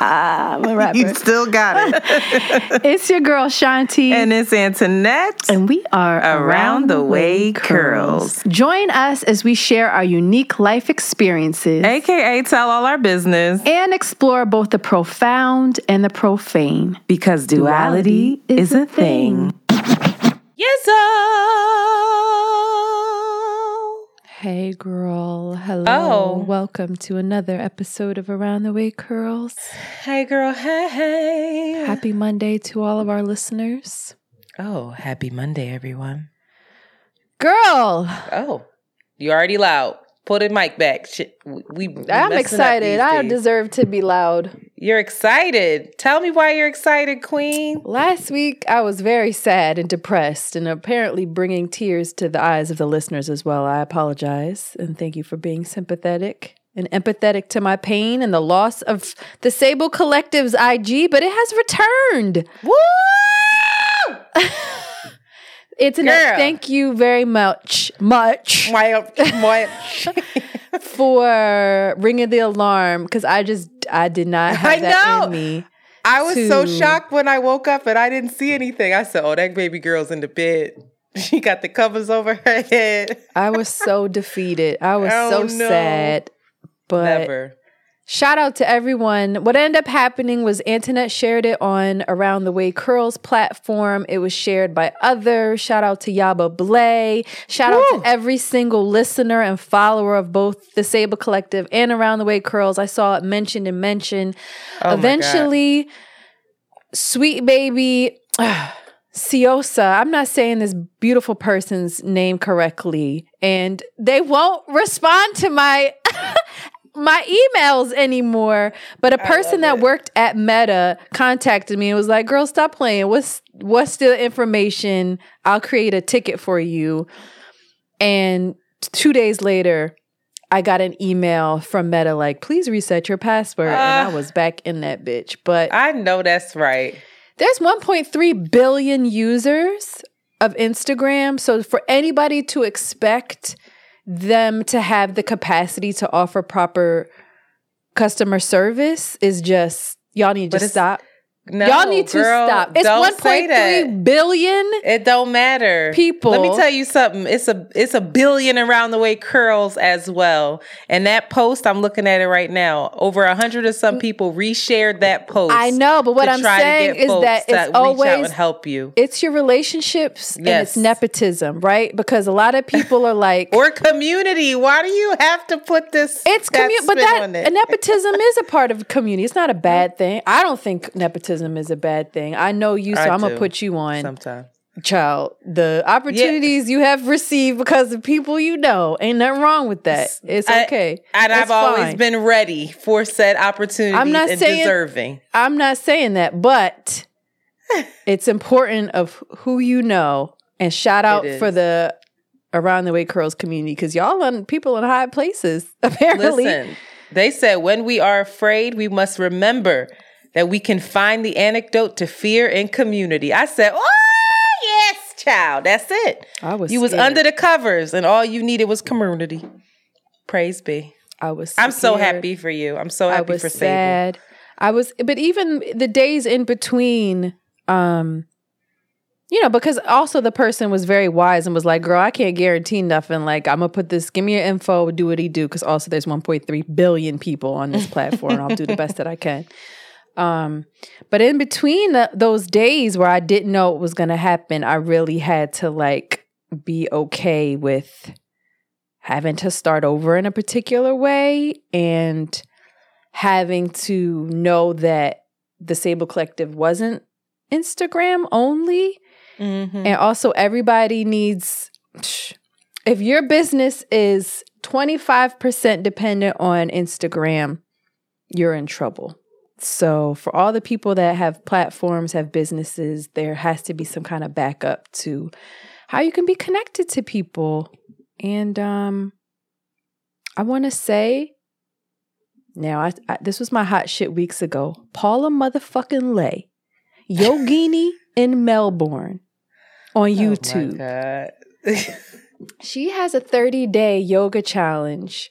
I'm a rapper. you still got it. it's your girl Shanti. And it's Antoinette. and we are Around the Way Curls. Join us as we share our unique life experiences AKA tell all our business and explore both the profound and the profane. because duality, is a thing. Yes, Hey, girl. Hello. Oh. Welcome to another episode of Around the Way Curls. Hey, girl. Hey, hey. Happy Monday to all of our listeners. Oh, happy Monday, everyone. Girl, Oh, you already loud. Pull the mic back. We, we I'm excited. I days. deserve to be loud. You're excited. Tell me why you're excited, Queen. Last week, I was very sad and depressed, and apparently bringing tears to the eyes of the listeners as well. I apologize and thank you for being sympathetic and empathetic to my pain and the loss of the Sable Collective's IG, but it has returned. Woo! It's an Girl. thank you very much, much My, my, uh, for ringing the alarm because I just I did not have I that know. in me. I was so shocked when I woke up and I didn't see anything. I said, "Oh, that baby girl's in the bed. She got the covers over her head." I was so defeated. I was Oh, so no. sad. But Never. Shout out to everyone. What ended up happening was Antoinette shared it on Around the Way Curls platform. It was shared by others. Shout out to Yaba Blay. Shout out to every single listener and follower of both the Sable Collective and Around the Way Curls. I saw it mentioned and mentioned. Oh my God. Eventually, sweet baby Siosa, I'm not saying this beautiful person's name correctly, and they won't respond to my my emails anymore. But a person that it. worked at Meta contacted me and was like, "Girl, stop playing. What's what's the information? I'll create a ticket for you." And two days later, I got an email from Meta like, "Please reset your password," and I Ah. was back in that bitch. But I know that's right. there's 1.3 billion users of Instagram. So for anybody to expect them to have the capacity to offer proper customer service is just y'all need to stop. No, y'all need to stop. It's don't say that. 1.3 billion. It don't matter. People. Let me tell you something. It's a it's a billion around the way curls as well. And that post, I'm looking at it right now. Over a hundred of some mm. people reshared that post. I know, but what I'm saying is that it's out always help you. it's your relationships and it's nepotism, right? Because a lot of people are like Or community. Why do you have to put this? It's community, but that it? nepotism is a part of community. It's not a bad thing. I don't think nepotism is a bad thing. I know you, so I I'm gonna put you on, sometimes. child. The opportunities you have received because of people you know, ain't nothing wrong with that. It's I- okay, And That's I've always been ready for said opportunities I'm not and saying- deserving. I'm not saying that, but it's important of who you know. And shout out for the around the way curls community because y'all on people in high places apparently. Listen, they said when we are afraid, we must remember that we can find the antidote to fear in community. I said, "Oh yes, child, that's it." I was You was under the covers, and all you needed was community. Praise be. I was. I'm so happy for you. I'm so I happy was for sad. I was, but even the days in between, um, you know, because also the person was very wise and was like, "Girl, I can't guarantee nothing. Like, I'm gonna put this. Give me your info. Do what he do." Because also there's 1.3 billion people on this platform. and I'll do the best that I can. Um, but in between the, those days where I didn't know it was gonna happen, I really had to like be okay with having to start over in a particular way and having to know that the Sable Collective wasn't Instagram only. Mhm. And also, everybody needs, if your business is 25% dependent on Instagram, you're in trouble. So, for all the people that have platforms, have businesses, there has to be some kind of backup to how you can be connected to people. And um, I want to say, now, I, I, this was my hot shit weeks ago. Paula motherfucking Lay. Yogini in Melbourne on Oh YouTube. God. She has a 30 day yoga challenge.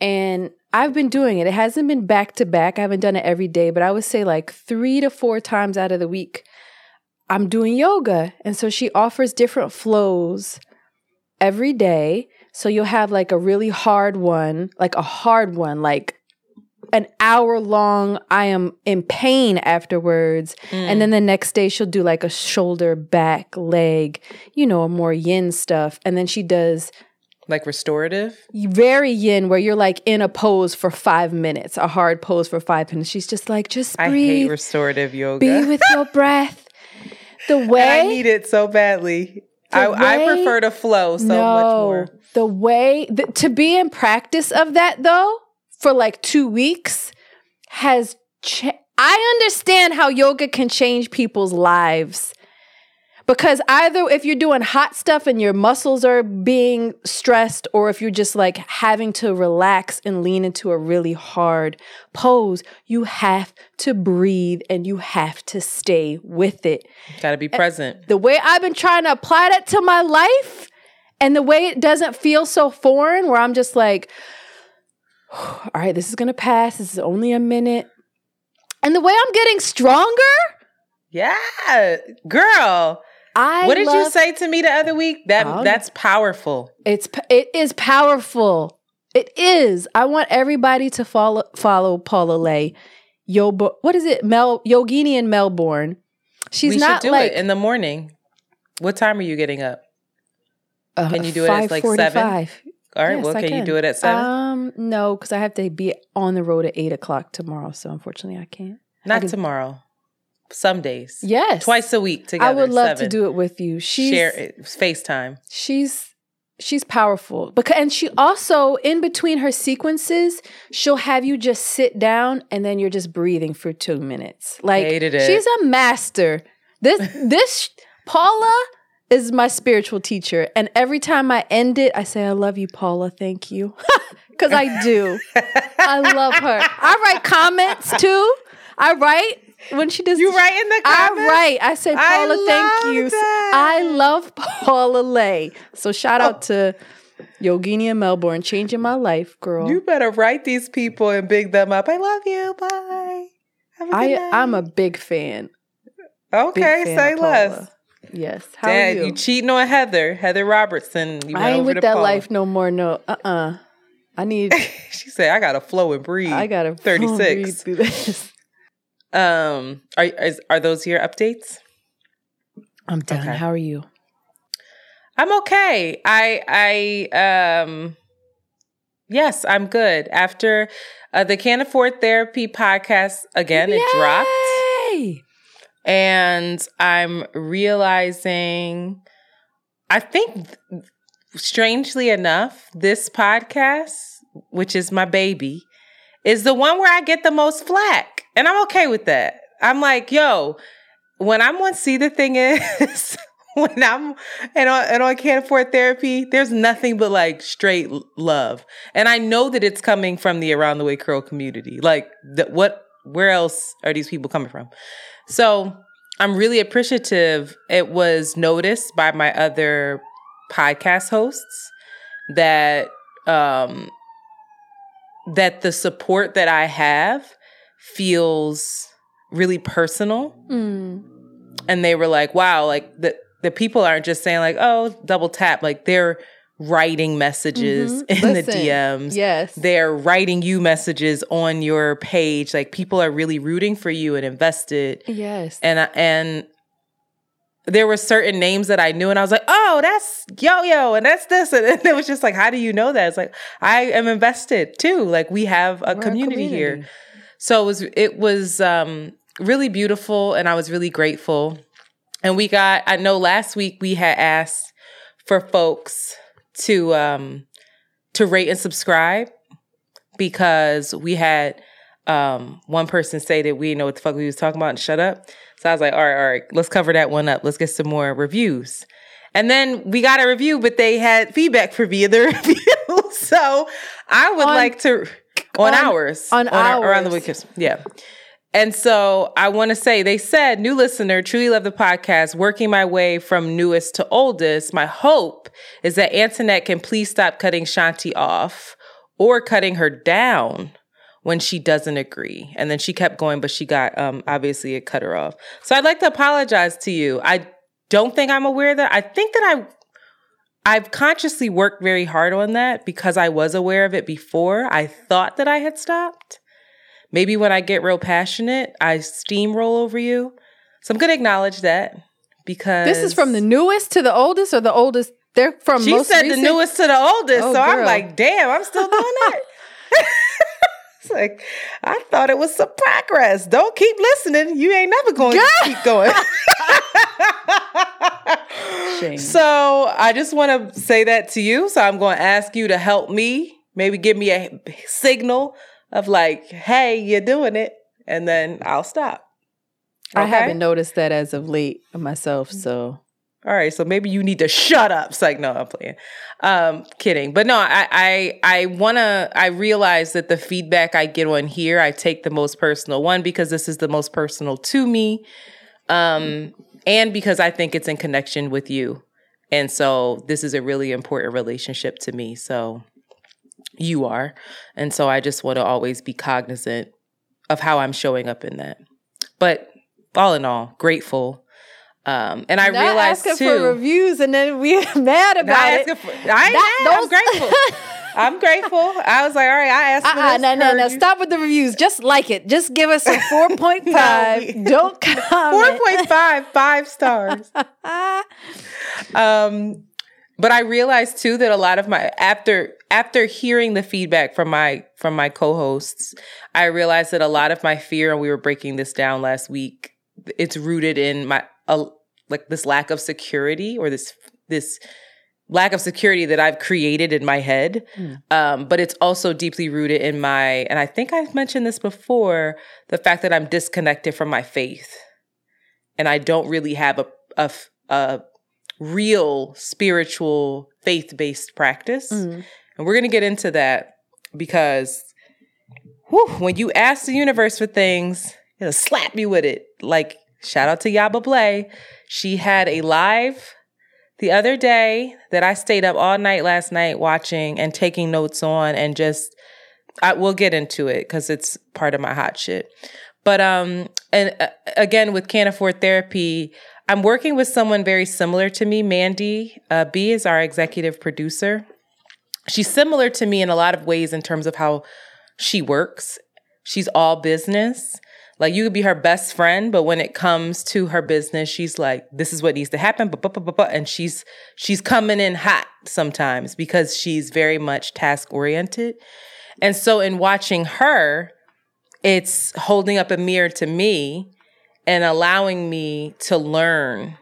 And I've been doing it. It hasn't been back to back. I haven't done it every day, but I would say like three to four times out of the week, I'm doing yoga. And so she offers different flows every day. So you'll have like a really hard one, like a hard one, like an hour long. I am in pain afterwards. Mm. And then the next day she'll do like a shoulder, back, leg, you know, more yin stuff. And then she does like restorative. very yin where you're like in a pose for five minutes, a hard pose for five minutes. She's just like, just breathe. I hate restorative yoga. be with your breath. The And I need it so badly. I, I prefer to flow so much more. The way the, to be in practice of that though for like two weeks has. Cha- I understand how yoga can change people's lives. Because either if you're doing hot stuff and your muscles are being stressed, or if you're just like having to relax and lean into a really hard pose, you have to breathe and you have to stay with it Got to be present. the way I've been trying to apply that to my life and the way it doesn't feel so foreign, where I'm just like, all right, this is gonna pass. This is only a minute. And the way I'm getting stronger, Yeah, girl. I what did you say to me the other week? That Oh. that's powerful. It's it is powerful. It is. I want everybody to follow follow Paula Lay. Yo, what is it? Mel Yogini in Melbourne. She's we not should do like it in the morning. What time are you getting up? uh, can you do it at, like, 5:45. All right. Yes, well, I can, you do it at seven? Um, no, because I have to be on the road at eight o'clock tomorrow. So unfortunately, I can't. Not can- tomorrow. Some days. Yes, Twice a week together. I would love to do it with you. She's Share it. FaceTime. she's she's powerful because and she also in between her sequences she'll have you just sit down and then you're just breathing for two minutes like she's a master this this paula is my spiritual teacher and every time i end it i say i love you paula thank you because i do i love her i write comments too i write when she does You write in the comments. I write. I say, I Paula, thank you. that. I love Paula Lay. So shout out to Yogini Melbourne, changing my life, girl. You better write these people and big them up. I love you. Bye. Have a good I night. I'm a big fan. Big okay. fan Say less. Yes. How Dad, are you? you? cheating on Heather, Heather Robertson. You I ain't with that Paula. life no more. No. Uh. uh I need. she said, "I gotta flow and breathe." I gotta thirty six. Um, are is, are those your updates? I'm done. Okay. How are you? I'm okay. I I um yes, I'm good. After uh, the Can't Afford Therapy podcast again, it dropped. Yay! and I'm realizing, I think, strangely enough, this podcast, which is my baby, is the one where I get the most flack. And I'm okay with that. I'm like, yo, when I'm on See the Thing Is, when I'm and on, and on Can't Afford Therapy, there's nothing but like straight love. And I know that it's coming from the Around the Way Curl community. Like, that what, where else are these people coming from? So I'm really appreciative. It was noticed by my other podcast hosts that um that the support that I have feels really personal. Mm. And they were like, wow, like the the people aren't just saying like, oh, double tap. Like they're writing messages Mhm. in Listen, the DMs Yes. they're writing you messages on your page like people are really rooting for you and invested yes. and I- and there were certain names that I knew and I was like oh that's yo yo and that's this and it was just like how do you know that it's like I am invested too like we have a We're community, here so it was it was um really beautiful and I was really grateful and we got I know last week we had asked for folks to um to rate and subscribe because we had um one person say that we didn't know what the fuck we was talking about and shut up. So I was like, all right, all right, let's cover that one up. Let's get some more reviews. And then we got a review, but they had feedback for me in the review. so I would On- like to on, on- ours on our- around the weekends. Yeah. And so I want to say, they said, new listener, truly love the podcast, working my way from newest to oldest. My hope is that Antoinette can please stop cutting Shanti off or cutting her down when she doesn't agree. And then she kept going, but she got, um, obviously it cut her off. So I'd like to apologize to you. I don't think I'm aware that, I think that I, I've consciously worked very hard on that because I was aware of it before. I thought that I had stopped. Maybe when I get real passionate, I steamroll over you. So I'm going to acknowledge that because This is from the newest to the oldest or the oldest? They're from she said recent? the newest to the oldest. Oh, so I'm like, damn, I'm still doing that. it's like I thought it was some progress. Don't keep listening. You ain't never going to keep going. Shame. So I just want to say that to you. So I'm going to ask you to help me. Maybe give me a signal of like, hey, you're doing it, and then I'll stop. I haven't noticed that as of late myself, so All right, so maybe you need to shut up. It's like, no, I'm playing. Um, kidding. But no, I I I wanna I realize that the feedback I get on here, I take the most personal one because this is the most personal to me. Um, and because I think it's in connection with you. And so this is a really important relationship to me. So you are. And so I just want to always be cognizant of how I'm showing up in that. But all in all, grateful. Um, and I Not realized asking too. for reviews and then we're mad about it. for- I ain't That- mad. I'm grateful. I'm grateful. I was like, all right, I asked for Uh-uh, this. no, no, no. Stop with the reviews. Just like it. Just give us a 4.5. No. Don't comment. 4.5, five stars. Um, but I realized too that a lot of my after after hearing the feedback from my from my co-hosts, I realized that a lot of my fear, and we were breaking this down last week, it's rooted in my uh, like this lack of security or this this lack of security that I've created in my head. Um, but it's also deeply rooted in my, and I think I've mentioned this before, the fact that I'm disconnected from my faith, and I don't really have a a, a real spiritual faith based practice. Mm. And we're going to get into that because whew, when you ask the universe for things, it'll slap you with it. Like, shout out to Yaba Blay. She had a live the other day that I stayed up all night last night watching and taking notes on and just I will get into it because it's part of my hot shit. But um and uh, again with can't afford therapy, I'm working with someone very similar to me. Mandy uh, B is our executive producer. She's similar to me in a lot of ways in terms of how she works. She's all business. Like you could be her best friend, but when it comes to her business, she's like, "This is what needs to happen," and she's she's coming in hot sometimes because she's very much task oriented. And so, in watching her, it's holding up a mirror to me and allowing me to learn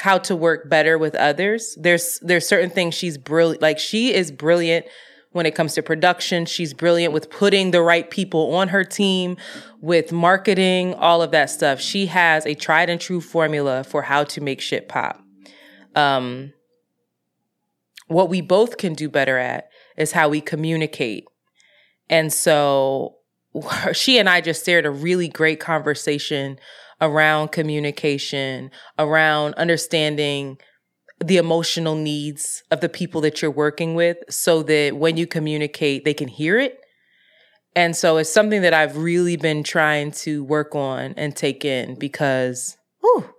how to work better with others. There's there's certain things she's brilliant like she is brilliant when it comes to production. She's brilliant with putting the right people on her team, with marketing, all of that stuff. She has a tried and true formula for how to make shit pop. Um what we both can do better at is how we communicate. And so she and I just shared a really great conversation around communication, around understanding the emotional needs of the people that you're working with so that when you communicate, they can hear it. And so it's something that I've really been trying to work on and take in because, whew,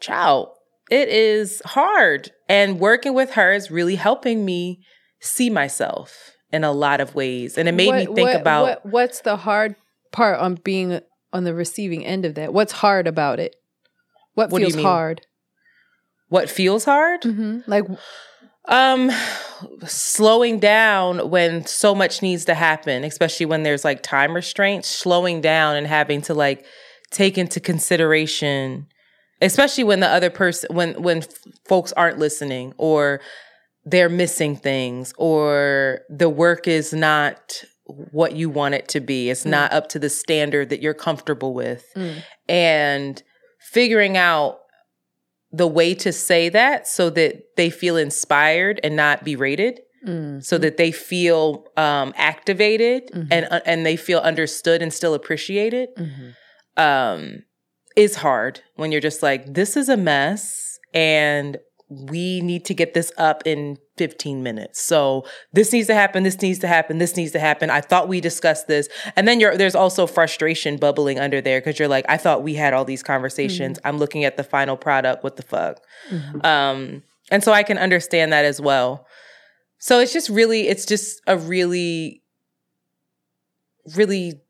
child, it is hard. And working with her is really helping me see myself in a lot of ways. And it made me think what- about what, what's the hard part on being on the receiving end of that. What's hard about it? What, What feels hard? What feels hard. hmm Like Um, slowing down when so much needs to happen, especially when there's like time restraints, slowing down and having to like take into consideration, especially when the other person, when, when f- folks aren't listening or they're missing things or the work is not what you want it to be. It's not up to the standard that you're comfortable with. Mm. And figuring out the way to say that so that they feel inspired and not berated Mm. so that they feel um, activated Mhm. and uh, and they feel understood and still appreciated Mhm. um, is hard when you're just like, this is a mess and we need to get this up in 15 minutes. So this needs to happen, this needs to happen, this needs to happen. I thought we discussed this. And then you're there's also frustration bubbling under there because you're like, I thought we had all these conversations. I'm looking at the final product. What the fuck? Mhm. Um, and so I can understand that as well. So it's just really, it's just a really, really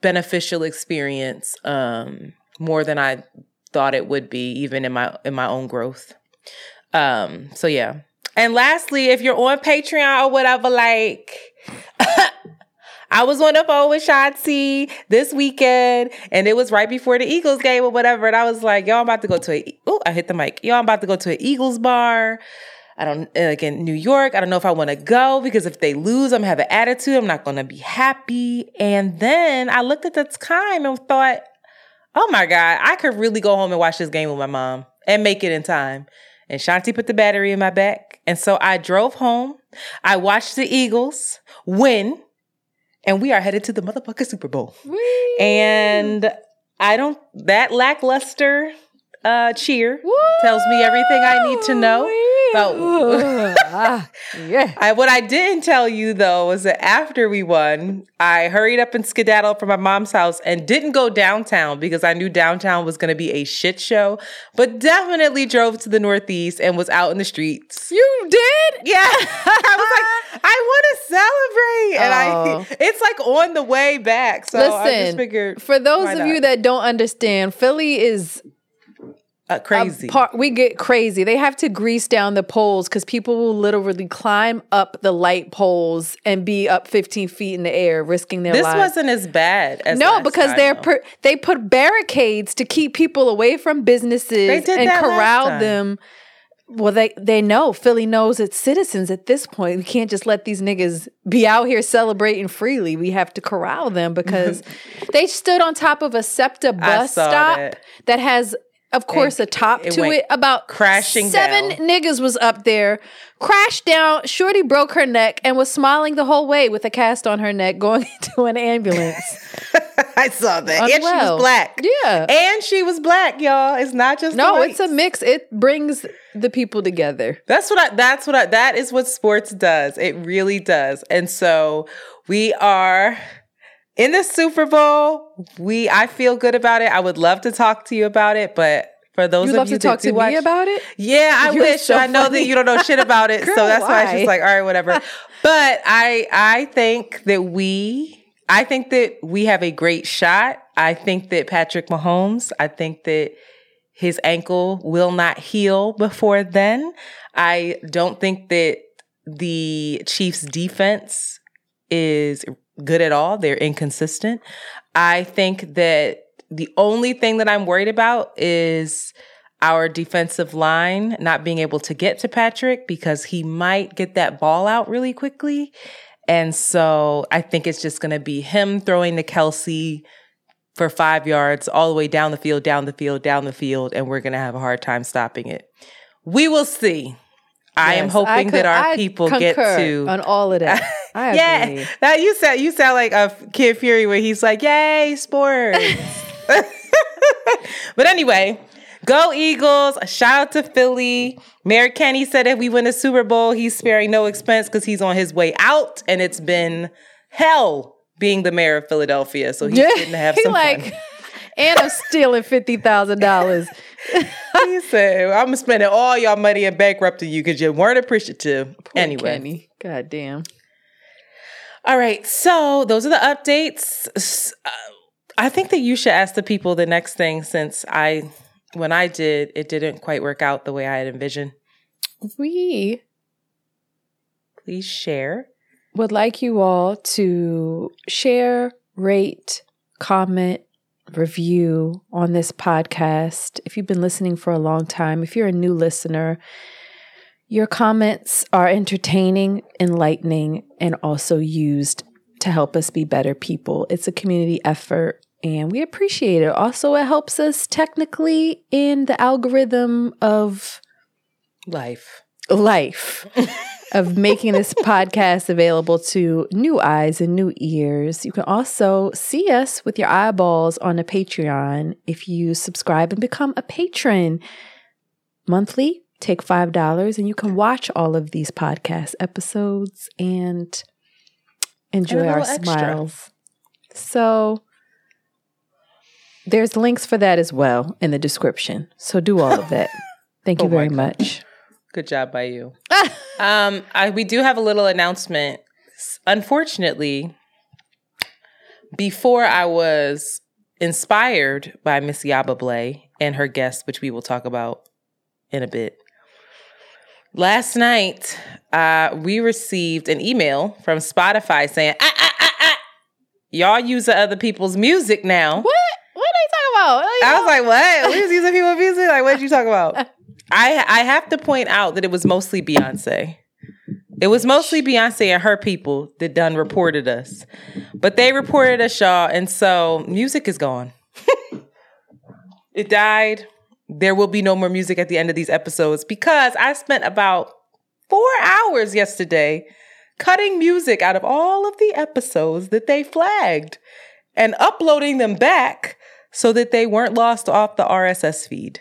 beneficial experience, um, more than I thought it would be, even in my in my own growth. Um, so yeah. And lastly, if you're on Patreon or whatever, like I was on the phone with Shanti this weekend, and it was right before the Eagles game or whatever. And I was like, "Yo, I'm about to go to a oh, I hit the mic. Yo, I'm about to go to an Eagles bar. I don't like in New York. I don't know if I want to go because if they lose, I'm have an attitude. I'm not gonna be happy." And then I looked at the time and thought, "Oh my god, I could really go home and watch this game with my mom and make it in time." And Shanti put the battery in my back, and so I drove home. I watched the Eagles win and we are headed to the motherfucking Super Bowl. Whee! And I don't that lackluster uh cheer Woo! tells me everything I need to know about- Ah, yeah. I, what I didn't tell you though was that after we won, I hurried up and skedaddled from my mom's house and didn't go downtown because I knew downtown was going to be a shit show, but definitely drove to the Northeast and was out in the streets. You did? Yeah. I was like, I want to celebrate. And Oh. I it's like on the way back. So I just Listen, figured For those of you that don't understand, Philly is uh, crazy. part- we get crazy. They have to grease down the poles because people will literally climb up the light poles and be up 15 feet in the air, risking their this lives. wasn't as bad as no, because time, they're per- they put barricades to keep people away from businesses They did and corral them. Well, they they know Philly knows its citizens at this point. We can't just let these niggas be out here celebrating freely. We have to corral them because they stood on top of a SEPTA bus stop that. that has, of course, a top it to it. About crashing seven down. niggas was up there, crashed down. Shorty broke her neck and was smiling the whole way with a cast on her neck, going into an ambulance. I saw that. And she was black. Yeah. And she was black, y'all. It's not just No, it's a mix. It brings the people together. That's what I that's what I that is what sports does. It really does. And so we are in the Super Bowl. We I feel good about it. I would love to talk to you about it, but for those You of love you to talk to watch, me about it? Yeah, I You're wish. so I know that you don't know shit about it. Girl, so that's why? it's why? just like, all right, whatever. But I I think that we I think that we have a great shot. I think that Patrick Mahomes, I think that his ankle will not heal before then. I don't think that the Chiefs defense is good at all. They're inconsistent. I think that the only thing that I'm worried about is our defensive line not being able to get to Patrick because he might get that ball out really quickly. And so I think it's just going to be him throwing to Kelce for five yards all the way down the field, down the field, down the field, and we're going to have a hard time stopping it. We will see. I am Yes, hoping co- that our I people get to on all of that. I yeah, agree. that you sound you sound like a Kid Fury where he's like, "Yay, sports!" but anyway, go Eagles! A shout out to Philly. Mayor Kenney said if we win the Super Bowl, he's sparing no expense because he's on his way out, and it's been hell being the mayor of Philadelphia. So he's getting to have he some like, fun. and I'm stealing fifty thousand dollars. He said, "I'm spending all y'all money and bankrupting you because you weren't appreciative." anyway, Kenney, god damn. All right, so those are the updates. Uh, I think that you should ask the people the next thing since I, when I did, it didn't quite work out the way I had envisioned. We Please share. would like you all to share, rate, comment, review on this podcast. If you've been listening for a long time, if you're a new listener, your comments are entertaining, enlightening, and also used to help us be better people. It's a community effort and we appreciate it. Also, it helps us technically in the algorithm of Life. life. of making this podcast available to new eyes and new ears. You can also see us with your eyeballs on a Patreon if you subscribe and become a patron monthly. Take $5 and you can watch all of these podcast episodes and enjoy And our extra. smiles. So there's links for that as well in the description. So do all of that. Thank you Oh very much. Good job by you. um, I, we do have a little announcement. Unfortunately, before I was inspired by Miss Yaba Blay and her guest, which we will talk about in a bit. Last night, uh, we received an email from Spotify saying, ah, ah, ah, ah, y'all using other people's music now. What? What are they talking about? I was like, what? We was using people's music? Like, what did you talk about? I I have to point out that it was mostly Beyonce. It was mostly Beyonce and her people that done reported us. But they reported us, y'all, and so music is gone. it died. There will be no more music at the end of these episodes because I spent about four hours yesterday cutting music out of all of the episodes that they flagged and uploading them back so that they weren't lost off the RSS feed.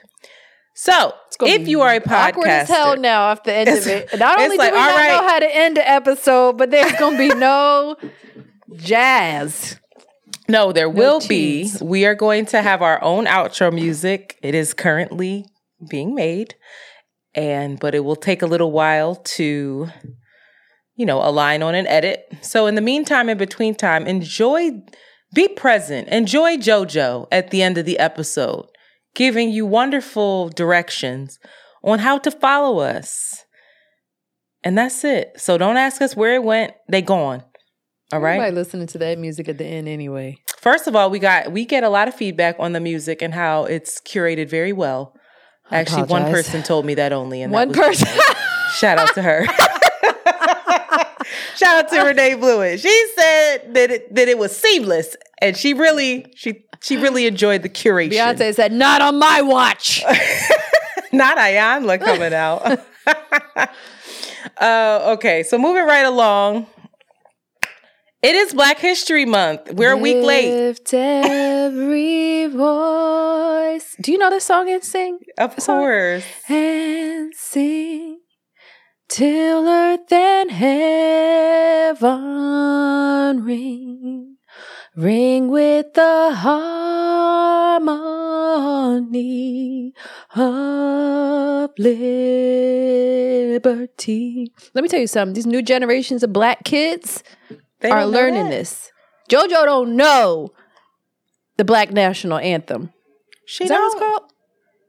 So, if you are a podcaster, Awkward as hell now off the end of it. Not only like, do we not right. know how to end the episode, but there's gonna be no jazz. no, there will be. We are going to have our own outro music. It is currently being made, and but it will take a little while to, you know, align on an edit. So, in the meantime, in between time, enjoy, be present, enjoy JoJo at the end of the episode, giving you wonderful directions on how to follow us. And that's it. So don't ask us where it went. They gone. All right. Everybody listening to that music at the end anyway. First of all, we got we get a lot of feedback on the music and how it's curated very well. I Actually, one person told me that only, and One person. Shout out to her. Shout out to Renee Blewett. She said that it, that it was seamless, and she really she she really enjoyed the curation. Beyonce said, "Not on my watch." Not Iyanla coming out. uh, okay, so moving right along. It is Black History Month. We're a week late. Lift every voice. Do you know this song and sing? Of course. and sing till earth and heaven ring, ring with the harmony of liberty. Let me tell you something. These new generations of black kids They are learning this. JoJo don't know the black national anthem. She Is that what it's don't- called?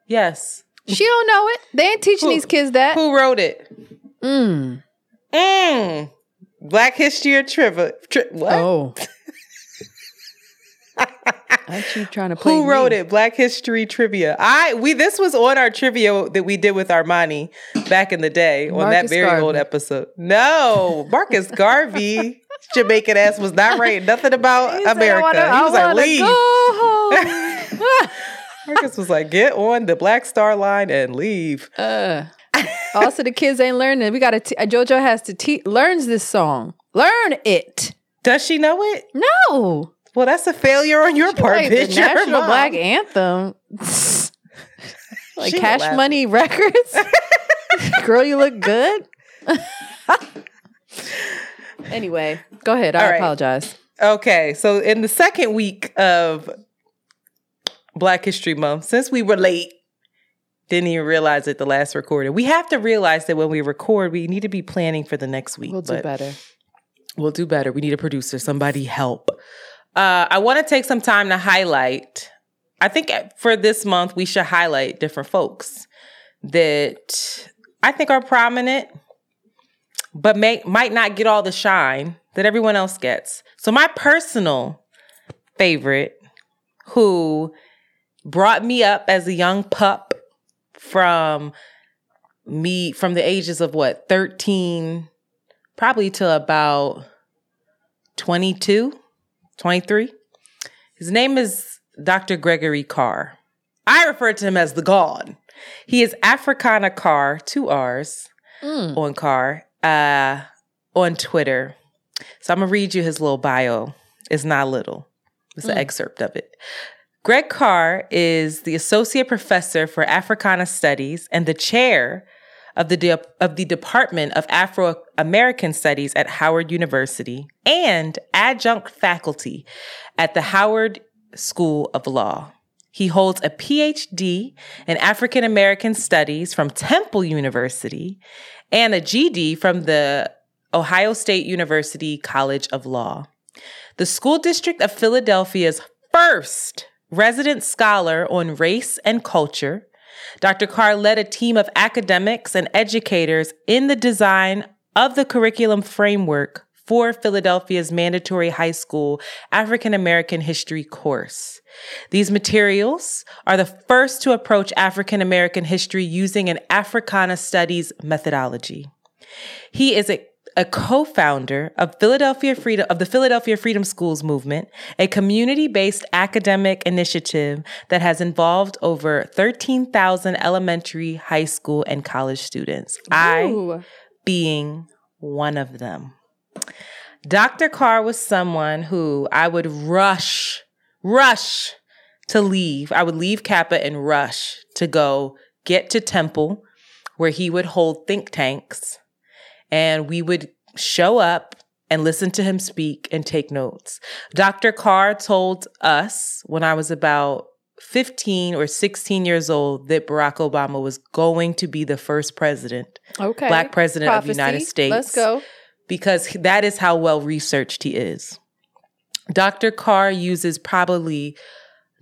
Yes. She don't know it. They ain't teaching Who- these kids that. Who wrote it? Mm. Mm. Black History or Trivia. Tri- what? Oh. Aren't you trying to play? Who wrote me? it? Black History Trivia. I we this was on our trivia that we did with Armani back in the day on that very Garvey. old episode. No, Marcus Garvey, Jamaican ass was not writing nothing about He said, America. wanna- he I was like, leave. Marcus was like, get on the Black Star Line and leave. uh, also, the kids ain't learning. We got to. T- JoJo has to teach. Learns this song. Learn it. Does she know it? No. Well, that's a failure on your part, Like bitch. the national black anthem. like She Cash. Money Records. Girl, you look good. anyway, go ahead. I right. apologize. Okay, so in the second week of Black History Month, since we were late, didn't even realize it the last recording. We have to realize that when we record, we need to be planning for the next week. We'll do better. We'll do better. We need a producer. Somebody help. Uh, I want to take some time to highlight. I think for this month we should highlight different folks that I think are prominent, but may might not get all the shine that everyone else gets. So my personal favorite, who brought me up as a young pup from me from the ages of what 13 probably to about 22 23 his name is dr gregory carr i refer to him as the god he is africana carr two r's Mm. on carr uh, on Twitter. So I'm gonna read you his little bio. It's not little. It's an excerpt of it. Greg Carr is the associate professor for Africana Studies and the chair of the de- of the Department of Afro American Studies at Howard University and adjunct faculty at the Howard School of Law. He holds a PhD in African American Studies from Temple University and a JD from the Ohio State University College of Law. The School District of Philadelphia's first resident scholar on race and culture, Dr. Carr led a team of academics and educators in the design of the curriculum framework for Philadelphia's mandatory high school African American history course. These materials are the first to approach African American history using an Africana studies methodology. He is a a co-founder of Philadelphia Freedom of the Philadelphia Freedom Schools movement, a community-based academic initiative that has involved over 13,000 elementary, high school, and college students. I being one of them. Dr. Carr was someone who I would rush, rush to leave. I would leave Kappa and rush to go get to Temple, where he would hold think tanks, and we would show up and listen to him speak and take notes. Dr. Carr told us when I was about 15 or 16 years old that Barack Obama was going to be the first president Okay. Black president of the United States. Let's go. because that is how well researched he is. Dr. Carr uses probably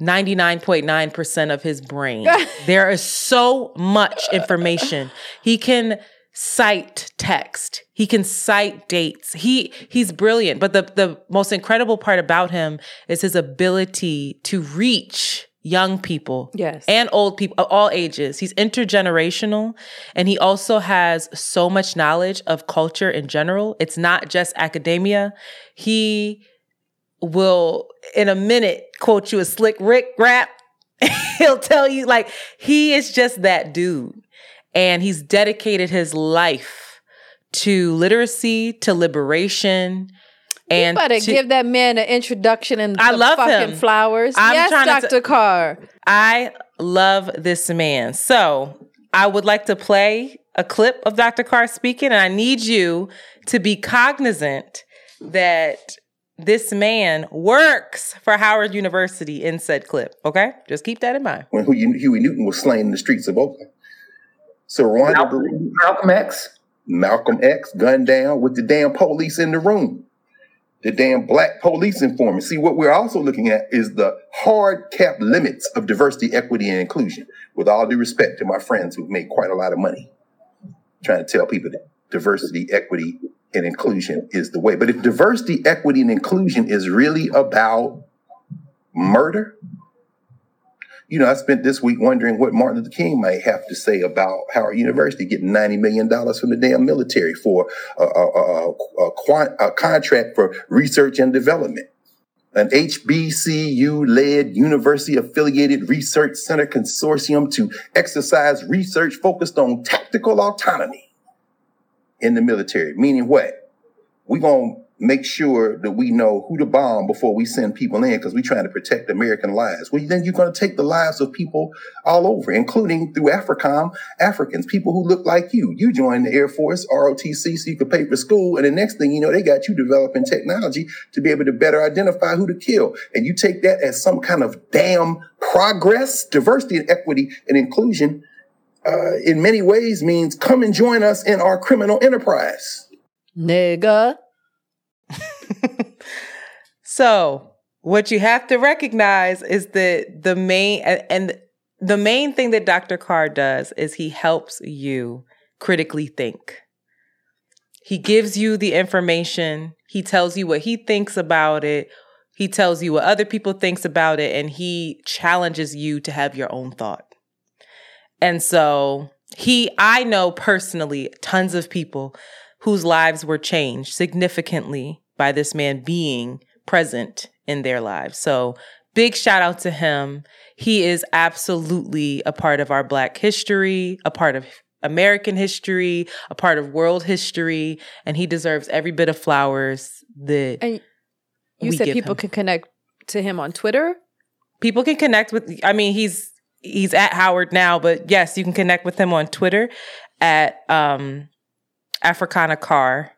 99.9% of his brain. there is so much information. He can cite text. He can cite dates. He he's brilliant, but the the most incredible part about him is his ability to reach young people Yes. and old people of uh, all ages. He's intergenerational and he also has so much knowledge of culture in general. It's not just academia. He will in a minute quote you a slick Rick rap. He'll tell you like he is just that dude. And he's dedicated his life to literacy, to liberation, and Better to- give that man an introduction and I the love fucking him. flowers. I'm yes, trying to Dr. Carr. I love this man. So I would like to play a clip of Dr. Carr speaking, and I need you to be cognizant that this man works for Howard University in said clip. Okay? Just keep that in mind. when Huey, Huey Newton was slain in the streets of Oakland. So Rwanda, Malcolm, Malcolm X. Malcolm X gunned down with the damn police in the room. The damn black police informant. See, what we're also looking at is the hard cap limits of diversity, equity, and inclusion. With all due respect to my friends who've made quite a lot of money trying to tell people that diversity, equity, and inclusion is the way. But if diversity, equity, and inclusion is really about murder, you know, I spent this week wondering what Martin Luther King might have to say about Howard University getting $90 million from the damn military for a, a, a, a, contract for research and development. An HBCU led university affiliated research center consortium to exercise research focused on tactical autonomy in the military. Meaning what? We're going to make sure that we know who to bomb before we send people in because we're trying to protect American lives. Well, then you're going to take the lives of people all over, including through AFRICOM, Africans, people who look like you. You join the Air Force, ROTC, so you can pay for school. And the next thing you know, they got you developing technology to be able to better identify who to kill. And you take that as some kind of damn progress, diversity and equity and inclusion. Uh, in many ways means come and join us in our criminal enterprise. Nigga. So, what you have to recognize is that the main and, the main thing that Dr. Carr does is he helps you critically think. He gives you the information, he tells you what he thinks about it, he tells you what other people thinks about it and he challenges you to have your own thought. And so, he I know personally tons of people whose lives were changed significantly by this man being present in their lives. So, big shout out to him. He is absolutely a part of our Black history, a part of American history, a part of world history, and he deserves every bit of flowers that And you said people him. can connect to him on Twitter. people can connect with i mean he's he's at howard now but yes you can connect with him on twitter at um africana carr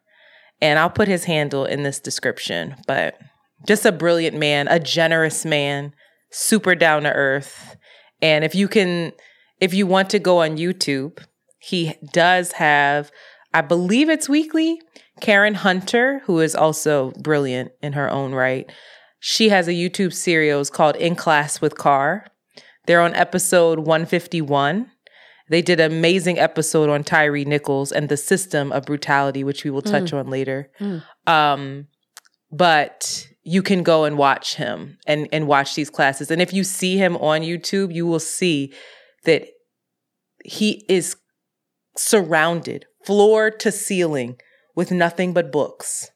and i'll put his handle in this description but just a brilliant man a generous man super down to earth and if you can if you want to go on youtube he does have i believe it's weekly karen hunter who is also brilliant in her own right she has a YouTube series called In Class with Carr. They're on episode 151. They did an amazing episode on Tyre Nichols and the system of brutality, which we will touch on later. Mm. Um, but you can go and watch him and, and watch these classes. And if you see him on YouTube, you will see that he is surrounded floor to ceiling with nothing but books.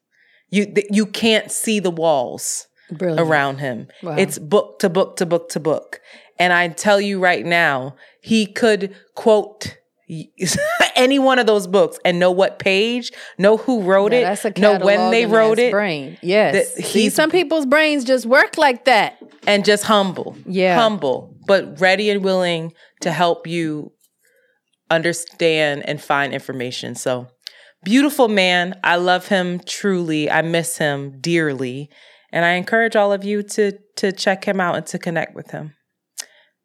You th- you can't see the walls Brilliant. around him. Wow. It's book to book to book to book. And I tell you right now, he could quote any one of those books and know what page, know who wrote Yeah, it, that's a know when they wrote it, Brain. Yes. See, some people's brains just work like that. and just humble. Yeah. Humble, but ready and willing to help you understand and find information. So beautiful man. I love him truly. I miss him dearly. And I encourage all of you to to check him out and to connect with him.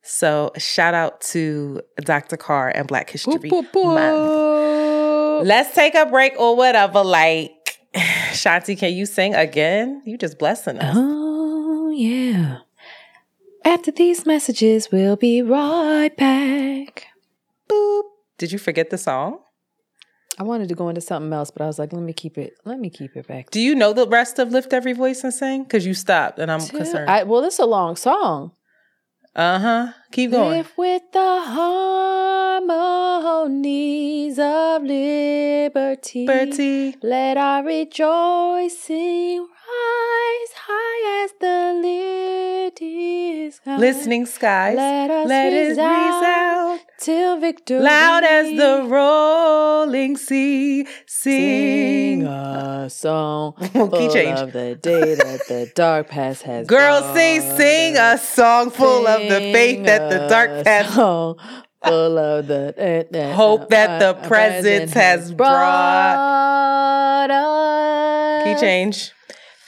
So shout out to Dr. Carr and Black History Boop, boop, Month. Let's take a break or whatever. Like, Shanti, can you sing again? You just blessing us. Oh, yeah. After these messages, we'll be right back. Boop. Did you forget the song? I wanted to go into something else, but I was like, let me keep it. Let me keep it back. Do you know the rest of Lift Every Voice and Sing? Because you stopped and I'm concerned. I, well, this is a long song. Uh huh. Keep going. Live with the harmonies of liberty. liberty. Let our rejoicing rise high as the lifted sky. Listening skies. Let us Let it resound resound. till victory. Loud as the rolling sea. Sing Sing. a song Key full change. of the day that the dark past has Girl, brought sing, sing a song full of the faith that the dark past song full of the eh, eh, Hope that uh, the uh, presence has brought us Key change.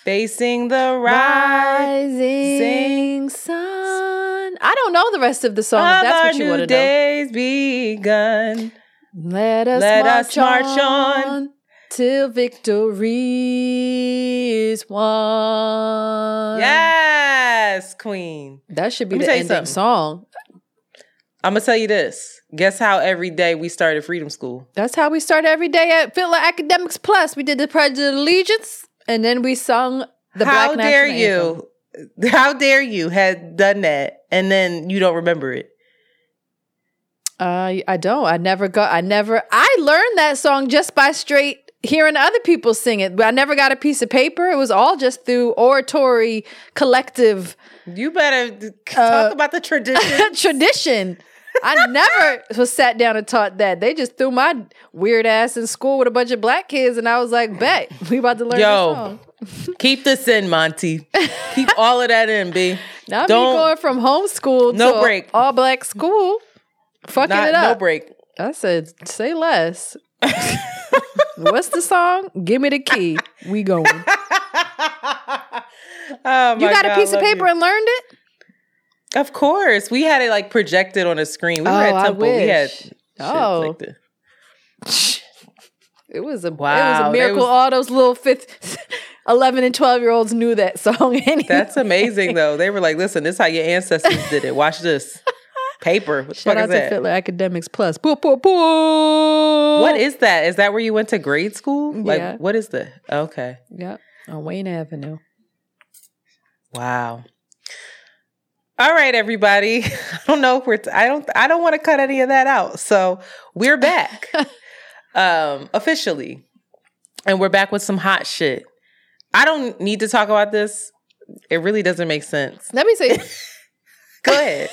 Facing the rise. rising sun. I don't know the rest of the song. of That's what you want to know. days begun. Let us Let march, us march on, on. till victory is won. Yes, Queen. That should be the ending something. song. I'm gonna tell you this. Guess how every day we started Freedom School? That's how we started every day at Fitler Academics Plus. We did the Pledge of Allegiance, and then we sung the how Black dare National Anthem. you? How dare you had done that and then you don't remember it? Uh, I don't. I never got. I never. I learned that song just by straight hearing other people sing it. But I never got a piece of paper. It was all just through oratory collective You better Uh, talk about the tradition. tradition. I never was sat down and taught that. They just threw my weird ass in school with a bunch of black kids, and I was like, "Bet we about to learn Yo. this song." Keep this in, Monty. Keep all of that in, B. Now Don't- me going from homeschool No to break. all black school, fucking Not, it up. no break. I said, say less. What's the song? Give me the key. We going. Oh you oh my got a piece of paper you. and learned it? Of course, we had it like projected on a screen. We Oh, were at oh, I Temple. We had. Oh. like. It was a it was Wow, a miracle. was- All those little fifth, eleven and twelve year olds knew that song. Anyway. That's amazing, though. They were like, "Listen, this is how your ancestors did it. Watch this paper. What Shout out is to that? Fitler Academics Plus. Boop, boop, boop. What is that? Is that where you went to grade school? Like, Yeah. what is that? Okay. Yep, on Wayne Avenue. Wow. All right, everybody. I don't know if we're. T- I don't. I don't want to cut any of that out. So we're back, um, officially, and we're back with some hot shit. I don't need to talk about this. It really doesn't make sense. Let me say, Go ahead.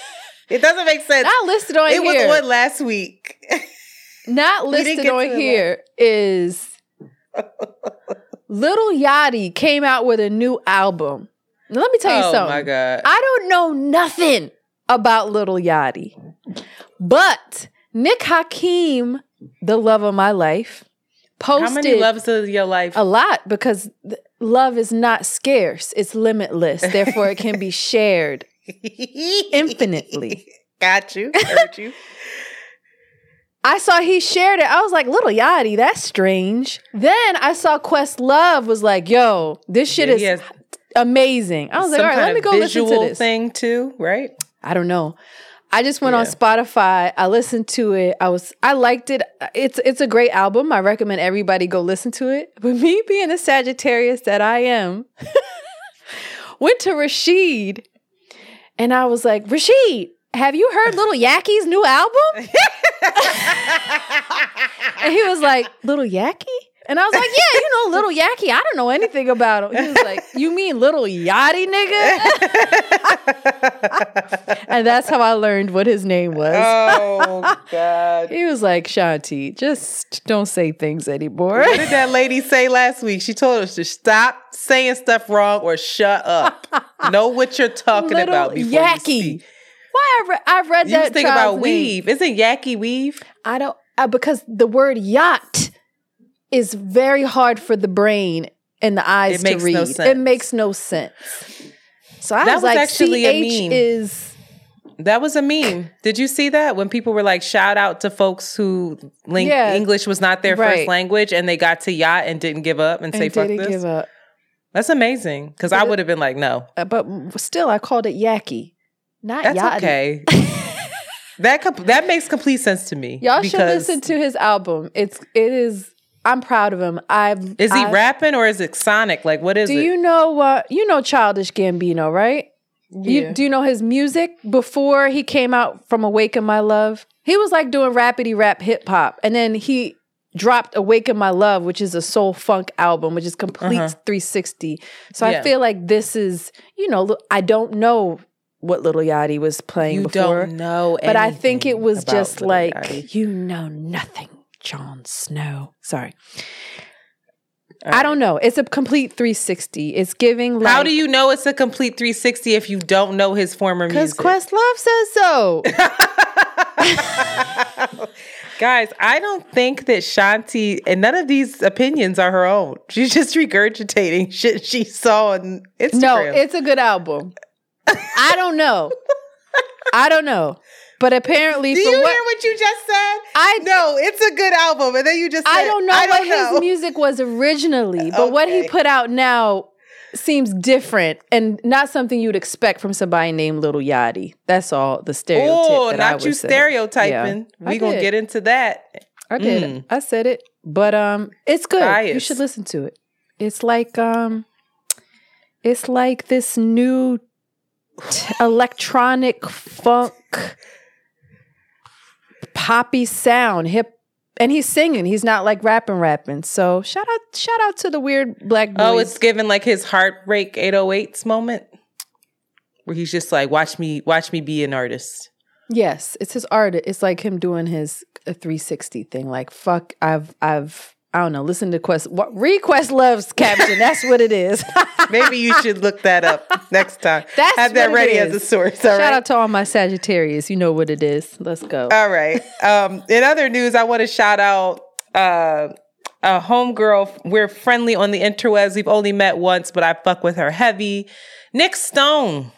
It doesn't make sense. I listed on here. it was one last week. not We listed get on here is Little Yachty came out with a new album. Let me tell you oh, something. oh something. my god. I don't know nothing about Little Yachty, but Nick Hakim, the love of my life, posted How many loves of your life? a lot because love is not scarce; it's limitless. Therefore, it can be shared infinitely. Got you. Heard you. I saw he shared it. I was like, Little Yachty, that's strange. Then I saw Questlove was like, Yo, this shit Yeah, is amazing. I was like, All right, let me go listen to this. thing too, right? I don't know. I just went on Spotify. I listened to it. I was I liked it. It's it's a great album. I recommend everybody go listen to it. But me being the Sagittarius that I am, went to Rashid and I was like, Rashid, have you heard Little Yaki's new album? and he was like, Little Yaki? And I was like, yeah, you know, Little Yaki. I don't know anything about him. He was like, you mean Little Yachty, nigga? and that's how I learned what his name was. oh God. He was like, Shanti, just don't say things anymore. What did that lady say last week? She told us to stop saying stuff wrong or shut up. know what you're talking Little about before you speak. Why I, re- I read You that. just think about name. weave. Isn't Yaki weave? I don't uh, because the word yacht is very hard for the brain and the eyes to read. no It makes no sense. So I That was, was like, actually a CH meme. is That was a meme. Did you see that when people were like, shout out to folks who link Yeah. English was not their Right. first language and they got to yacht and didn't give up and, say and fuck didn't this? give up. That's amazing because I would have been like, no, Uh, but still, I called it Yaki, not that's Yachty. okay. that com- that makes complete sense to me. Y'all should listen to his album. It's it is. I'm proud of him. I've. Is he I- rapping or is it Sonic? Like, what is Do it? you know what? you know Childish Gambino, right? You, do you know his music before he came out from Awaken My Love? He was like doing rapidy rap hip hop, and then he dropped Awaken My Love, which is a soul funk album, which is complete Uh-huh. 360. So Yeah. I feel like this is, you know, I don't know what Little Yachty was playing you before, don't know, but I think it was just Lil like Yachty. you know nothing, Jon Snow. Sorry, All I don't know. It's a complete 360. It's giving. Like, How do you know it's a complete 360 if you don't know his former Because music? Questlove says so. Guys, I don't think that Shanti and none of these opinions are her own. She's just regurgitating shit she saw on Instagram. no, it's a good album. I don't know. I don't know. But apparently, Do you what hear what you just said? I No, it's a good album, and then you just said, I don't know I what don't know. his music was originally, but what he put out now seems different and not something you'd expect from somebody named Little Yachty. That's all the stereotype. Oh, not you say. stereotyping. Yeah, we gonna get into that. I did. Mm. I said it. But um it's good. You should listen to it. It's like um it's like this new t- electronic funk poppy sound, hip and he's singing. He's not like rapping rapping. So shout out shout out to the weird black oh, boys. Oh, it's given like his heartbreak 808s moment, where he's just like, "Watch me, watch me be an artist." Yes, it's his art. It's like him doing his uh, a 360 thing. Like fuck, I've I've I don't know. Listen to Quest. What, request loves caption. That's what it is. Maybe you should look that up next time. That's Have that ready as a source. All Shout right. out to all my Sagittarius. You know what it is. Let's go. All right. Um, in other news, I want to shout out uh, a homegirl. We're friendly on the interwebs. We've only met once, but I fuck with her heavy. Nic Stone.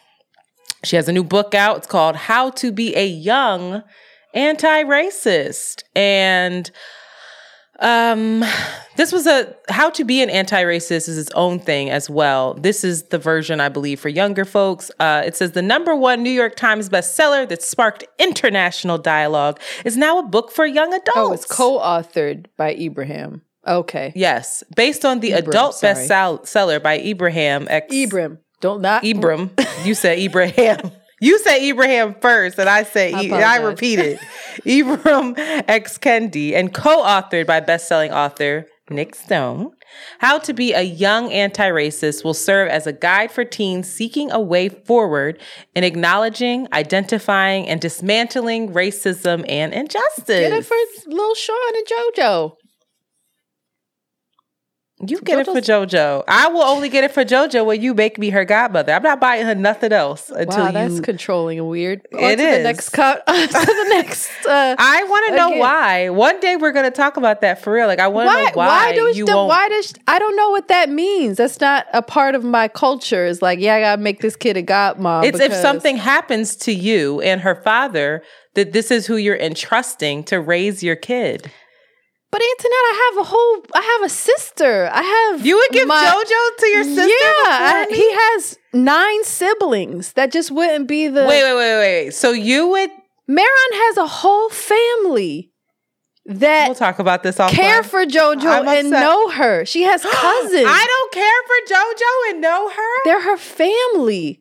She has a new book out. It's called How to Be a Young Anti-Racist. And um this was a how to be an anti-racist is its own thing as well this is the version i believe for younger folks uh, it says the number one new york times bestseller that sparked international dialogue is now a book for young adults oh, it's co-authored by Ibrahim. Okay. yes based on the Ibrahim, adult sorry. bestseller by ibrahim x Ibrahim. Don't not Ibram. You said Ibrahim. You said Ibrahim first, and I say I I, I apologize. repeated. Ibram X Kendi, and co-authored by best-selling author Nic Stone. How to Be a Young Anti Racist will serve as a guide for teens seeking a way forward in acknowledging, identifying, and dismantling racism and injustice. Get it for Lil Sean and JoJo. You get it for JoJo. I will only get it for JoJo when you make me her godmother. I'm not buying her nothing else until wow, that's you. controlling and weird. It to is. The next cut. to the next. Uh, I want to know why. One day we're going to talk about that for real. Like I want to know why, Why do you. Why does I don't know what that means? That's not a part of my culture. It's like, yeah, I gotta make this kid a godmom. it's if something happens to you and her father that this is who you're entrusting to raise your kid. But Antoinette, I have a whole. I have a sister. I have. You would give my- JoJo to your sister? Yeah, I- he has nine siblings. That just wouldn't be the. Wait, wait, wait, wait. So you would. Maron has a whole family that We'll talk about this offline. care for JoJo I'm and upset. know her. She has cousins. I don't care for JoJo and know her. They're her family.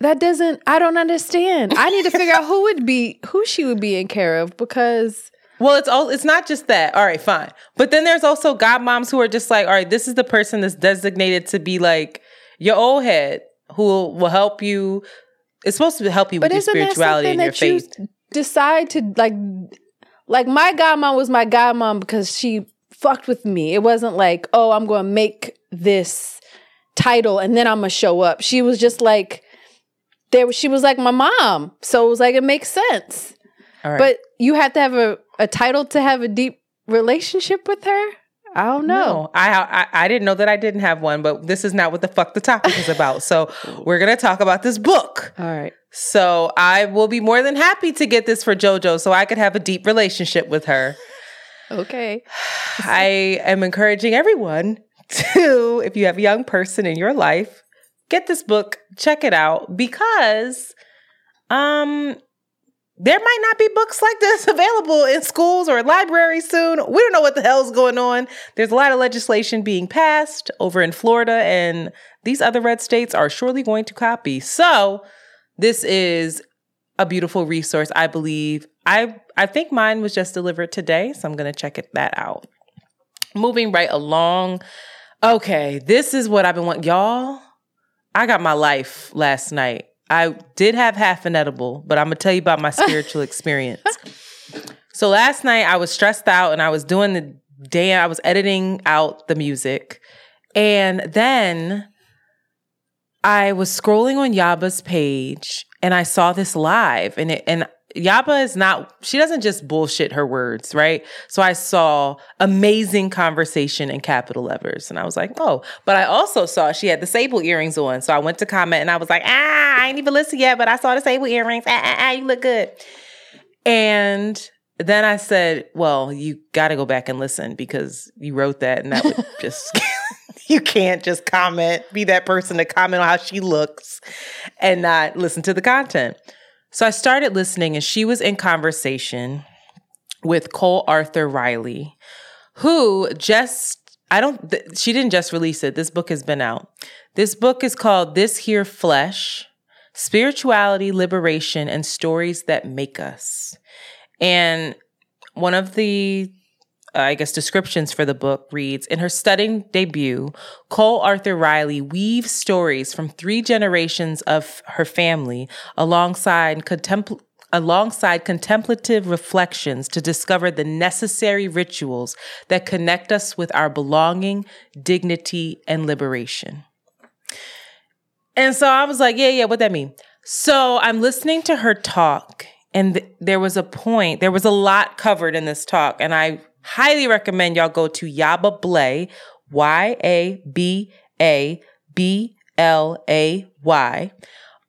That doesn't. I don't understand. I need to figure out who would be who she would be in care of because Well, it's all it's not just that. All right, fine. But then there's also godmoms who are just like, all right, this is the person that's designated to be like your old head who will, will help you. It's supposed to help you But with your spirituality and your that you faith. decide to like? Like my godmom was my godmom because she fucked with me. It wasn't like, oh, I'm going to make this title and then I'm gonna show up. She was just like, there. She was like my mom, so it was like it makes sense. All right. But you have to have a, a title to have a deep relationship with her. I don't know. No, I, I I didn't know that I didn't have one, but this is not what the fuck the topic is about. So we're gonna talk about this book. All right. So I will be more than happy to get this for JoJo, so I could have a deep relationship with her. Okay. I am encouraging everyone to, if you have a young person in your life, get this book, check it out, because um there might not be books like this available in schools or libraries soon. We don't know what the hell's going on. There's a lot of legislation being passed over in Florida, and these other red states are surely going to copy. So, this is a beautiful resource, I believe. I I think mine was just delivered today, so I'm going to check it, that out. Moving right along. Okay, this is what I've been wanting. Y'all, I got my life last night. I did have half an edible, but I'm going to tell you about my spiritual experience. So last night I was stressed out and I was doing the day, I was editing out the music. And then I was scrolling on Yaba's page and I saw this live and it, and Yaba is not she doesn't just bullshit her words, right? So I saw amazing conversation in capital letters and I was like, "Oh." But I also saw she had the sable earrings on. So I went to comment and I was like, "Ah, I ain't even listened yet, but I saw the sable earrings. Ah, ah, ah, you look good." And then I said, "Well, you got to go back and listen because you wrote that and that would just you can't just comment, be that person to comment on how she looks and not listen to the content." So I started listening, and she was in conversation with Cole Arthur Riley, who just, I don't, th- she didn't just release it. This book has been out. This book is called This Here Flesh Spirituality, Liberation, and Stories That Make Us. And one of the Uh, I guess, descriptions for the book reads In her stunning debut, Cole Arthur Riley weaves stories from three generations of her family alongside contempl- alongside contemplative reflections to discover the necessary rituals that connect us with our belonging, dignity, and liberation. And so I was like, yeah, yeah, what that mean? So I'm listening to her talk, and th- there was a point, there was a lot covered in this talk, and I highly recommend y'all go to Yaba Blay, Y A B A B L A Y,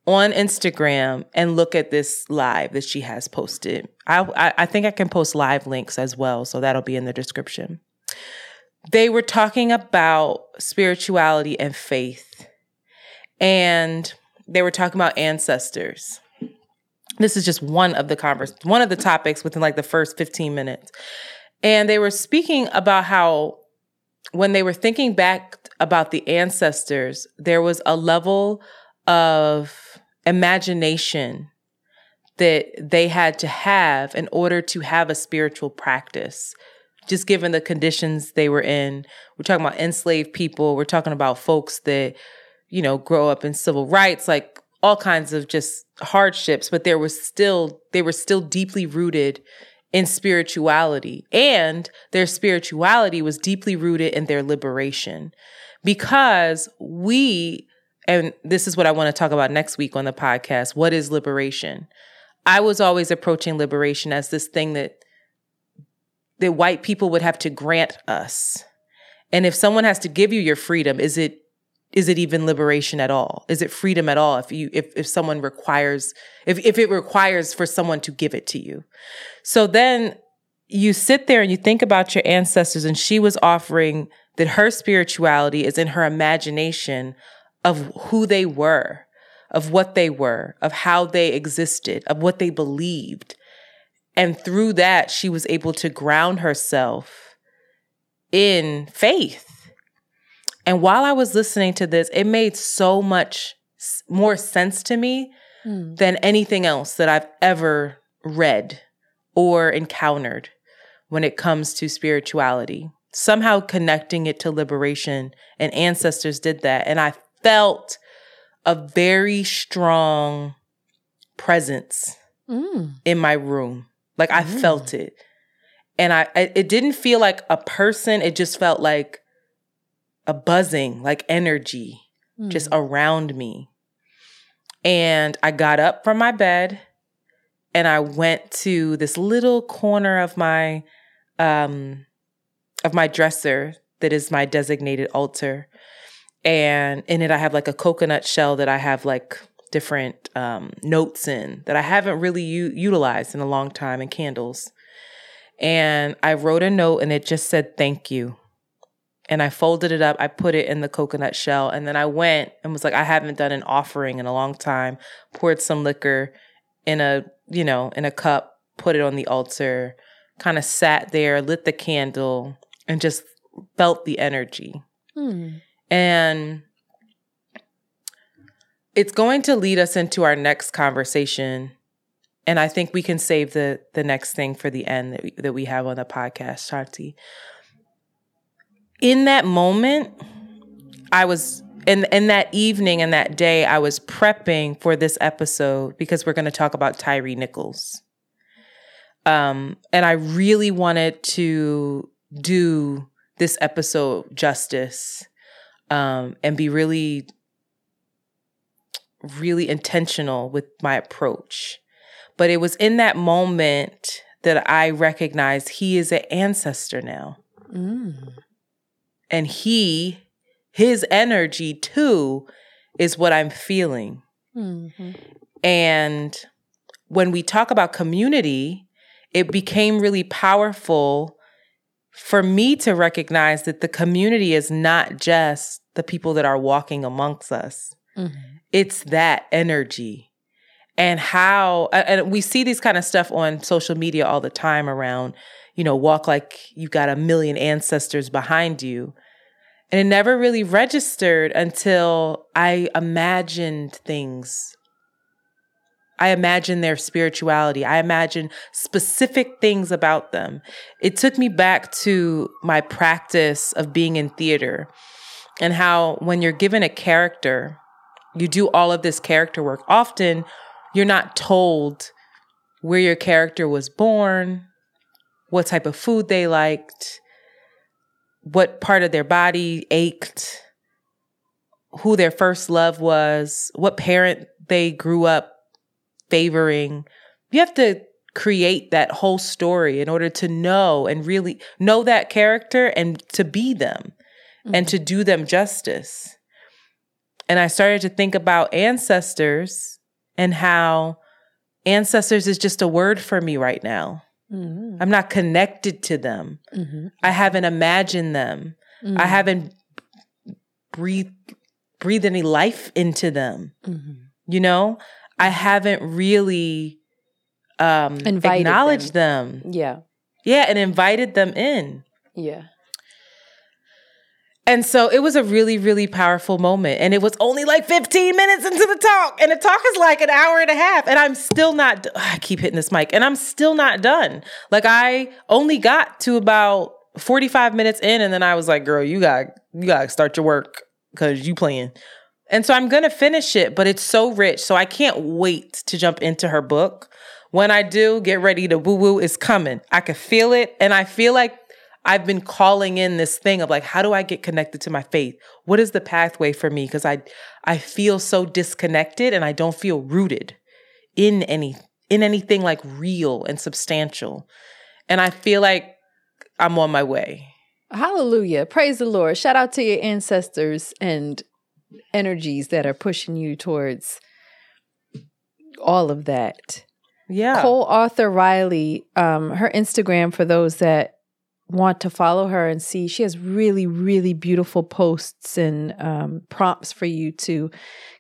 on Instagram and look at this live that she has posted. I, I, I think I can post live links as well, so that'll be in the description. They were talking about spirituality and faith, and they were talking about ancestors. This is just one of the converse, one of the topics within like the first 15 minutes. And they were speaking about how when they were thinking back about the ancestors, there was a level of imagination that they had to have in order to have a spiritual practice just given the conditions they were in. We're talking about enslaved people. We're talking about folks that, you know, grow up in civil rights, like all kinds of just hardships, but there was still, they were still deeply rooted in spirituality. And their spirituality was deeply rooted in their liberation. Because we, and this is what I want to talk about next week on the podcast what is liberation? I was always approaching liberation as this thing that that white people would have to grant us. And if someone has to give you your freedom, is it is it even liberation at all? Is it freedom at all if you if if someone requires if if it requires for someone to give it to you? So then you sit there and you think about your ancestors and she was offering that her spirituality is in her imagination of who they were, of what they were, of how they existed, of what they believed. And through that, she was able to ground herself in faith. And while I was listening to this, it made so much more sense to me mm. than anything else that I've ever read or encountered when it comes to spirituality. Somehow connecting it to liberation, and ancestors did that. And I felt a very strong presence mm. in my room. Like I mm. felt it. And I it didn't feel like a person, it just felt like a buzzing, like energy mm. just around me. And I got up from my bed and I went to this little corner of my um of my dresser that is my designated altar. And in it I have like a coconut shell that I have like different um, notes in that I haven't really u- utilized in a long time and candles. And I wrote a note and it just said thank you. And I folded it up, I put it in the coconut shell, and then I went and was like, I haven't done an offering in a long time. Poured some liquor in a, you know, in a cup, put it on the altar, kind of sat there, lit the candle, and just felt the energy. Hmm. And it's going to lead us into our next conversation. And I think we can save the the next thing for the end that we, that we have on the podcast, Shanti. In that moment, I was in in that evening and that day, I was prepping for this episode because we're going to talk about Tyre Nichols. Um, and I really wanted to do this episode justice um, and be really really intentional with my approach. But it was in that moment that I recognized he is an ancestor now. Mm. And he, his energy too, is what I'm feeling. Mm-hmm. And when we talk about community, it became really powerful for me to recognize that the community is not just the people that are walking amongst us. Mm-hmm it's that energy and how and we see these kind of stuff on social media all the time around you know walk like you've got a million ancestors behind you and it never really registered until i imagined things I imagined their spirituality. I imagined specific things about them. It took me back to my practice of being in theater and how when you're given a character, you do all of this character work. Often you're not told where your character was born, what type of food they liked, what part of their body ached, who their first love was, what parent they grew up favoring. You have to create that whole story in order to know and really know that character and to be them mm-hmm. and to do them justice. And I started to think about ancestors and how ancestors is just a word for me right now. Mm-hmm. I'm not connected to them. Mm-hmm. I haven't imagined them. Mm-hmm. I haven't breathed breathed any life into them. Mm-hmm. You know, I haven't really um acknowledged them. them. Yeah. Yeah, and invited them in. Yeah. And so it was a really, really powerful moment. And it was only like 15 minutes into the talk. And the talk is like an hour and a half. And I'm still not, I keep hitting this mic, and I'm still not done. Like I only got to about 45 minutes in and then I was like, girl, you got you got to start your work cuz you playing. And so I'm going to finish it, but it's so rich. So I can't wait to jump into her book. When I do, get ready The woo woo is coming. I can feel it and I feel like I've been calling in this thing of like how do I get connected to my faith? What is the pathway for me because I I feel so disconnected and I don't feel rooted in any in anything like real and substantial. And I feel like I'm on my way. Hallelujah. Praise the Lord. Shout out to your ancestors and energies that are pushing you towards all of that. Yeah. Cole Arthur Riley, um, her Instagram for those that want to follow her and see, she has really, really beautiful posts and um, prompts for you to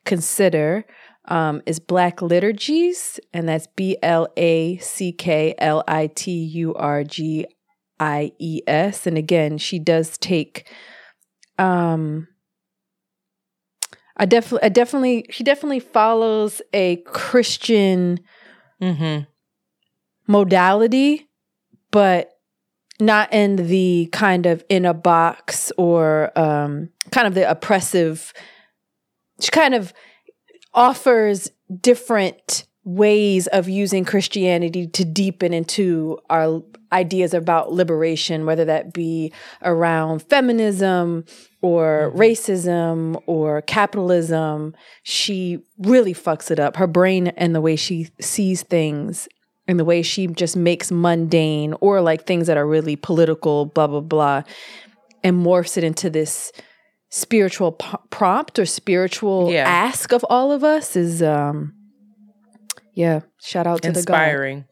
consider. Um, is Black Liturgies, and that's B L A C K L I T U R G I E S. And again, she does take um I definitely I definitely she definitely follows a Christian Mm-hmm. modality, but not in the kind of in a box or um, kind of the oppressive. She kind of offers different ways of using Christianity to deepen into our ideas about liberation, whether that be around feminism or racism or capitalism. She really fucks it up. Her brain and the way she sees things and the way she just makes mundane or like things that are really political, blah, blah, blah, and morphs it into this spiritual p- prompt or spiritual Yeah. ask of all of us is um yeah shout out to Inspiring.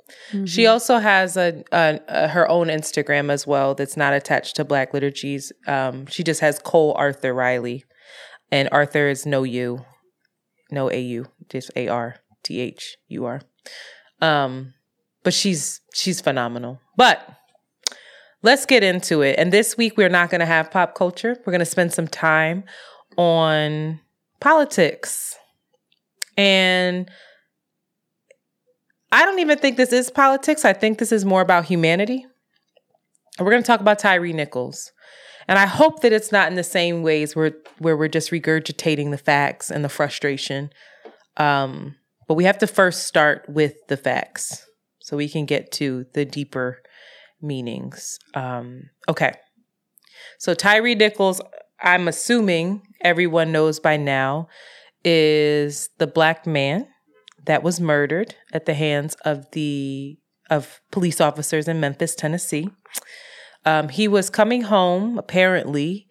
She also has a, a, a her own Instagram as well that's not attached to Black Liturgies. Um, she just has Cole Arthur Riley, and Arthur is no U, no A U, just A R T H U R. Um, but she's she's phenomenal. But let's get into it. And this week we're not going to have pop culture. We're going to spend some time on politics. And I don't even think this is politics. I think this is more about humanity. We're going to talk about Tyre Nichols. And I hope that it's not in the same ways where where we're just regurgitating the facts and the frustration. Um, but we have to first start with the facts so we can get to the deeper meanings. Um, okay. So Tyre Nichols, I'm assuming everyone knows by now, is the black man that was murdered at the hands of the of police officers in Memphis, Tennessee. Um, he was coming home, apparently,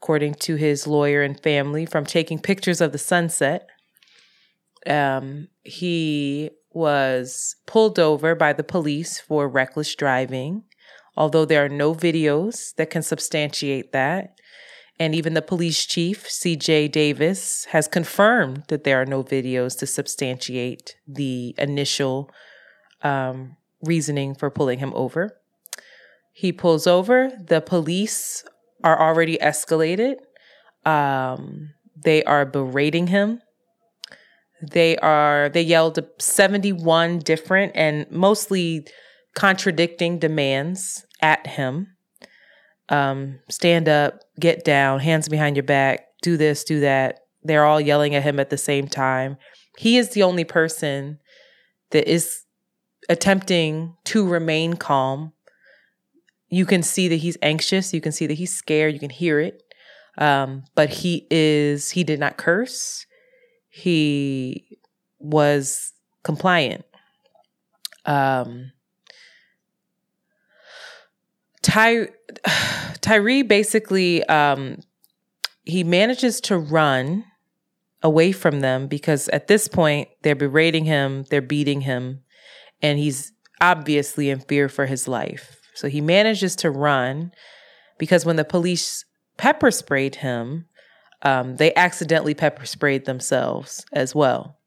according to his lawyer and family, from taking pictures of the sunset. Um, he was pulled over by the police for reckless driving, although there are no videos that can substantiate that. And even the police chief, CJ Davis, has confirmed that there are no videos to substantiate the initial um, reasoning for pulling him over. He pulls over. The police are already escalated. Um, they are berating him. They are they yelled 71 different and mostly contradicting demands at him. Um, stand up, get down, hands behind your back, do this, do that. They're all yelling at him at the same time. He is the only person that is attempting to remain calm. You can see that he's anxious. You can see that he's scared. You can hear it. Um, but he is, he did not curse. He was compliant. Um, Ty, Tyre basically, um, he manages to run away from them because at this point they're berating him, they're beating him, and he's obviously in fear for his life. So he manages to run because when the police pepper sprayed him, um, they accidentally pepper sprayed themselves as well.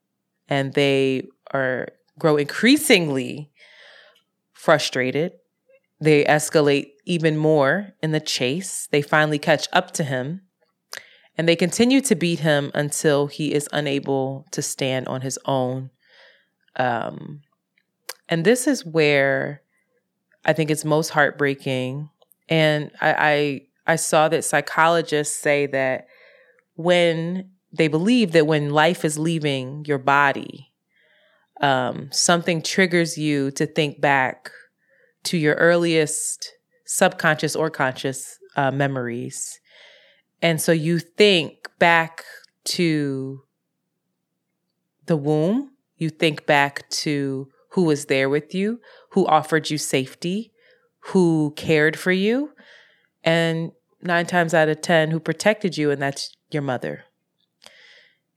And they are grow increasingly frustrated. They escalate even more in the chase. They finally catch up to him and they continue to beat him until he is unable to stand on his own. Um, and this is where I think it's most heartbreaking And I, I I saw that psychologists say that when they believe that when life is leaving your body, um, something triggers you to think back to your earliest subconscious or conscious uh, memories. And so you think back to the womb, you think back to who was there with you, who offered you safety, who cared for you, and nine times out of 10, who protected you, and that's your mother.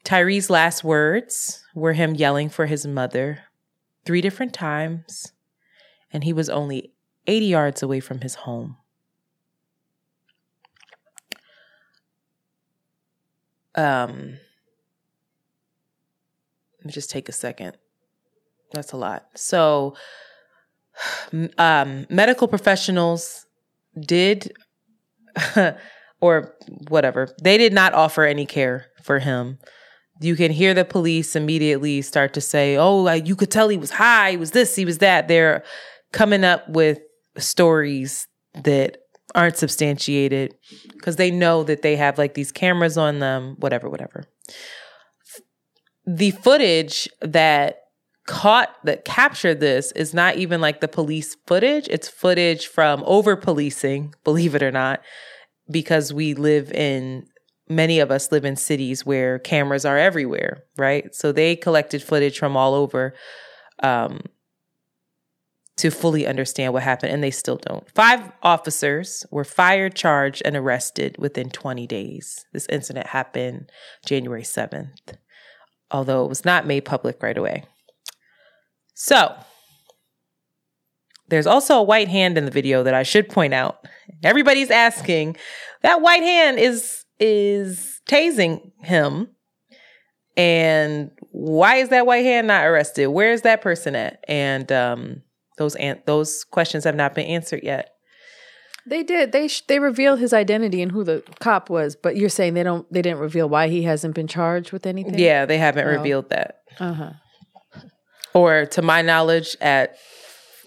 Tyre's last words were him yelling for his mother three different times, and he was only 80 yards away from his home. Um, let me just take a second. That's a lot. So, um, medical professionals did, or whatever, they did not offer any care for him. You can hear the police immediately start to say, oh, you could tell he was high, he was this, he was that. They're coming up with stories that aren't substantiated because they know that they have like these cameras on them, whatever, whatever. The footage that caught that captured this is not even like the police footage. It's footage from over policing, believe it or not, because we live in many of us live in cities where cameras are everywhere, right? So they collected footage from all over um, to fully understand what happened, and they still don't. Five officers were fired, charged, and arrested within 20 days. This incident happened January 7th, although it was not made public right away. So, there's also a white hand in the video that I should point out. Everybody's asking, that white hand is is tasing him. And why is that white hand not arrested? Where is that person at? And um, those an- those questions have not been answered yet. They did. They sh- they revealed his identity and who the cop was, but you're saying they don't. They didn't reveal why he hasn't been charged with anything. Yeah, they haven't Oh. revealed that. Uh huh. or to my knowledge at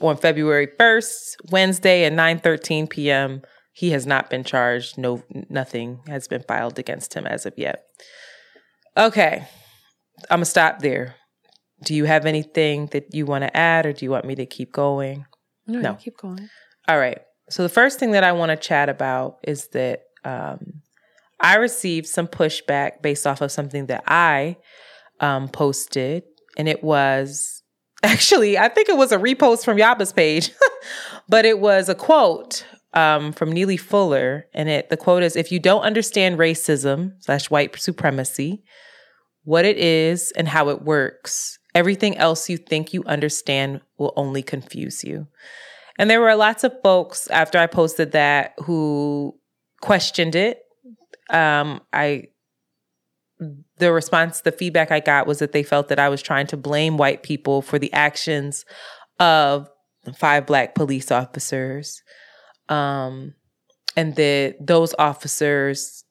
on February 1st, Wednesday at 9:13 p.m. He has not been charged. No nothing has been filed against him as of yet. Okay. I'm going to stop there. Do you have anything that you want to add or do you want me to keep going? No, No. keep going. All right. So the first thing that I want to chat about is that um, I received some pushback based off of something that I um, posted, and it was actually I think it was a repost from Yaba's page, but it was a quote um, from Neely Fuller, and it the quote is: "If you don't understand racism slash white supremacy, what it is and how it works, everything else you think you understand will only confuse you." And there were lots of folks after I posted that who questioned it. Um, I the response, the feedback I got was that they felt that I was trying to blame white people for the actions of five black police officers, um, and that those officers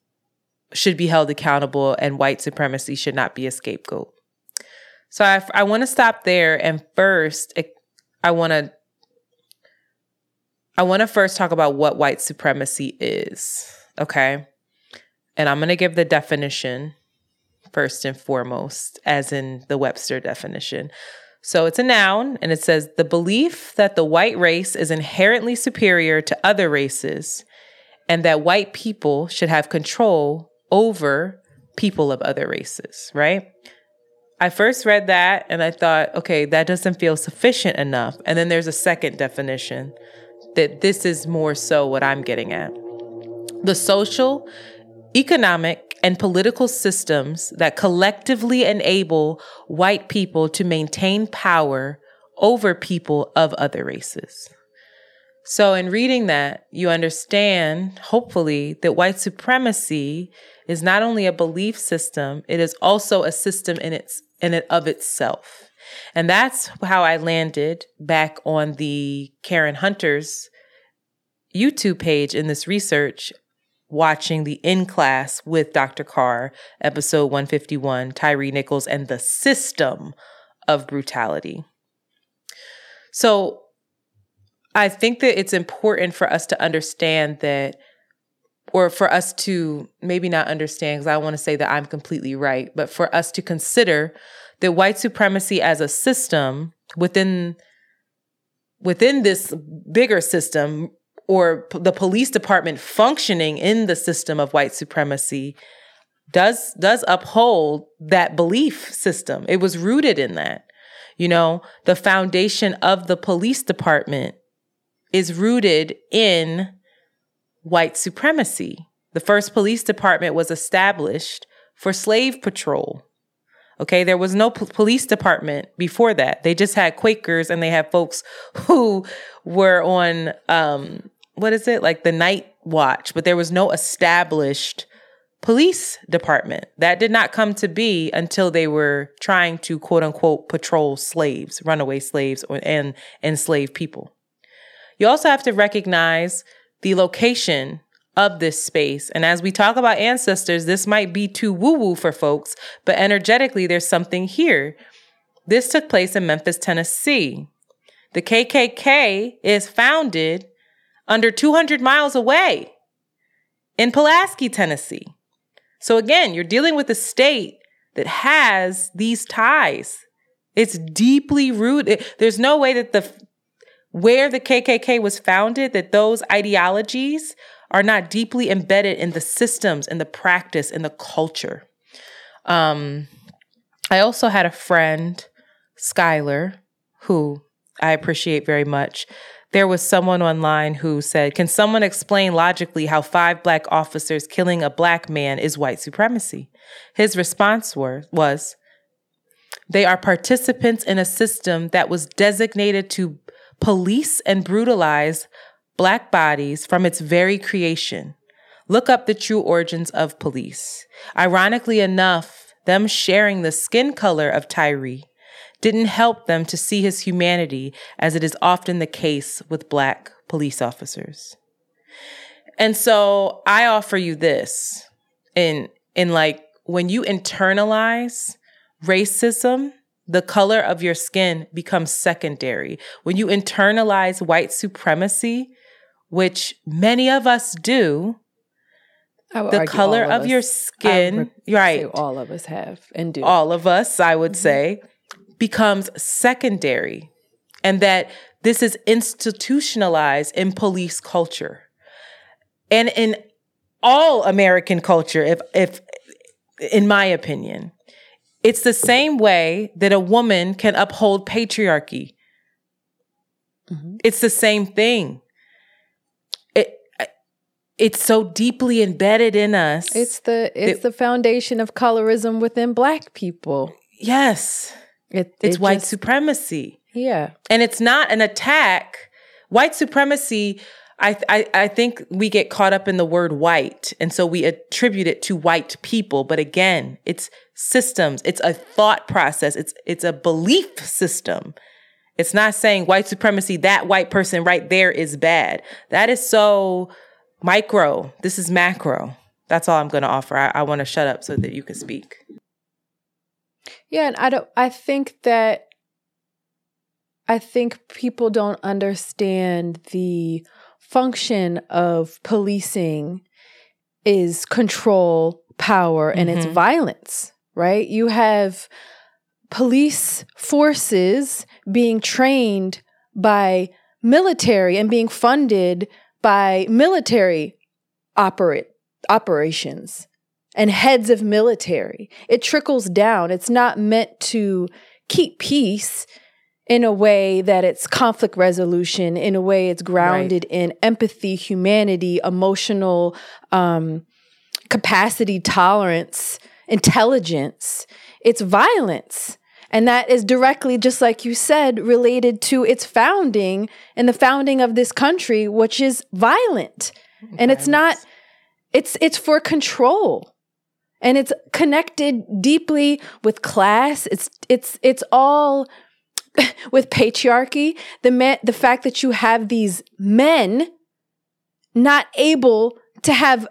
should be held accountable, and white supremacy should not be a scapegoat. So I, I want to stop there, and first, I want to I want to first talk about what white supremacy is, okay? And I'm going to give the definition first and foremost, as in the Webster definition. So it's a noun, and it says the belief that the white race is inherently superior to other races and that white people should have control over people of other races, right? I first read that and I thought, okay, that doesn't feel sufficient enough. And then there's a second definition that this is more so what I'm getting at. The social, economic, and political systems that collectively enable white people to maintain power over people of other races. So, in reading that, you understand, hopefully, that white supremacy is not only a belief system, it is also a system in its in it of itself. And that's how I landed back on the Karen Hunter's YouTube page in this research, watching the in class with Dr. Carr, episode 151, Tyre Nichols and the system of brutality. So I think that it's important for us to understand that, or for us to maybe not understand, because I want to say that I'm completely right, but for us to consider that white supremacy as a system within within this bigger system or p- the police department functioning in the system of white supremacy does does uphold that belief system. It was rooted in that. You know the foundation of the police department is rooted in white supremacy. The first police department was established for slave patrol. Okay, there was no p- police department before that. They just had Quakers and they had folks who were on um what is it? Like the night watch, but there was no established police department. That did not come to be until they were trying to quote unquote patrol slaves, runaway slaves or, and enslaved people. You also have to recognize the location of this space. And as we talk about ancestors, this might be too woo woo for folks, but energetically, there's something here. This took place in Memphis, Tennessee. The KKK is founded under 200 miles away in Pulaski, Tennessee. So again, you're dealing with a state that has these ties. It's deeply rooted. There's no way that the where the KKK was founded that those ideologies are not deeply embedded in the systems and the practice and the culture. Um, I also had a friend, Skylar, who I appreciate very much. There was someone online who said, Can someone explain logically how five black officers killing a black man is white supremacy? His response were, was, They are participants in a system that was designated to police and brutalize black bodies from its very creation. Look up the true origins of police. Ironically enough, them sharing the skin color of Tyre didn't help them to see his humanity as it is often the case with black police officers. And so I offer you this in in like when you internalize racism, the color of your skin becomes secondary. When you internalize white supremacy, which many of us do, the color of, of your skin, right? All of us have and do. All of us, I would mm-hmm. say, becomes secondary, and that this is institutionalized in police culture and in all American culture. If, if, in my opinion, it's the same way that a woman can uphold patriarchy. Mm-hmm. It's the same thing it's so deeply embedded in us. It's the it's the foundation of colorism within black people. Yes. It, it's it white just, supremacy. Yeah. And it's not an attack. White supremacy, I, I I think we get caught up in the word white. And so we attribute it to white people. But again, it's systems, it's a thought process, it's it's a belief system. It's not saying white supremacy, that white person right there is bad. That is so Micro, this is macro. That's all I'm going to offer. I, I want to shut up so that you can speak. Yeah, and I don't. I think that I think people don't understand the function of policing is control, power, and mm-hmm. its violence. Right? You have police forces being trained by military and being funded by military operate operations and heads of military. It trickles down. It's not meant to keep peace in a way that it's conflict resolution, in a way it's grounded right. in empathy, humanity, emotional um, capacity, tolerance, intelligence. It's violence. And that is directly, just like you said, related to its founding and the founding of this country, which is violent. Violence. And it's not, it's it's for control. And it's connected deeply with class. It's it's it's all with patriarchy. The man, the fact that you have these men not able to have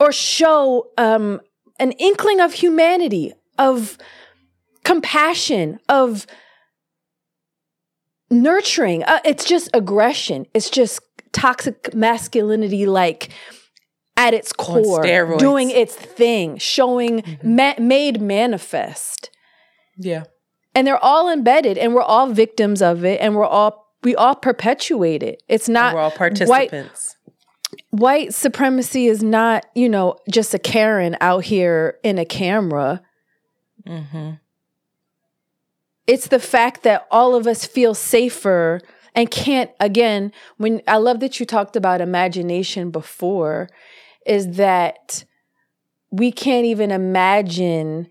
or show um, an inkling of humanity, of compassion, of nurturing. Uh, it's just aggression. It's just toxic masculinity, like at its core, doing its thing, showing ma- made manifest. Yeah. And they're all embedded, and we're all victims of it, and we're all we all perpetuate it. It's not We're all white participants. white supremacy is not you know just a Karen out here in a camera. Mm-hmm. it's the fact that all of us feel safer and can't again when i love that you talked about imagination before is that we can't even imagine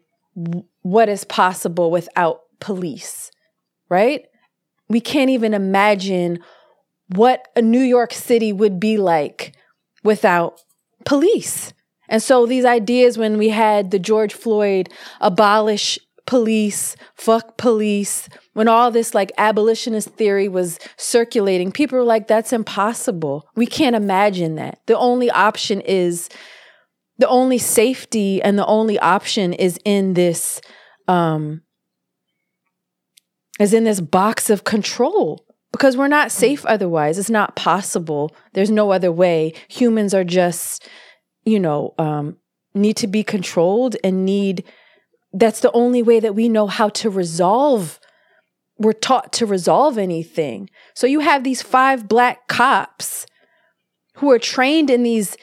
what is possible without police right? We can't even imagine what a new york city would be like without police. And so these ideas when we had the george floyd abolish police, fuck police, when all this like abolitionist theory was circulating, people were like, that's impossible. We can't imagine that. The only option is the only safety and the only option is in this um is in this box of control because we're not safe otherwise. It's not possible. There's no other way. Humans are just, you know, um need to be controlled and need that's the only way that we know how to resolve we're taught to resolve anything. So you have these five black cops who are trained in these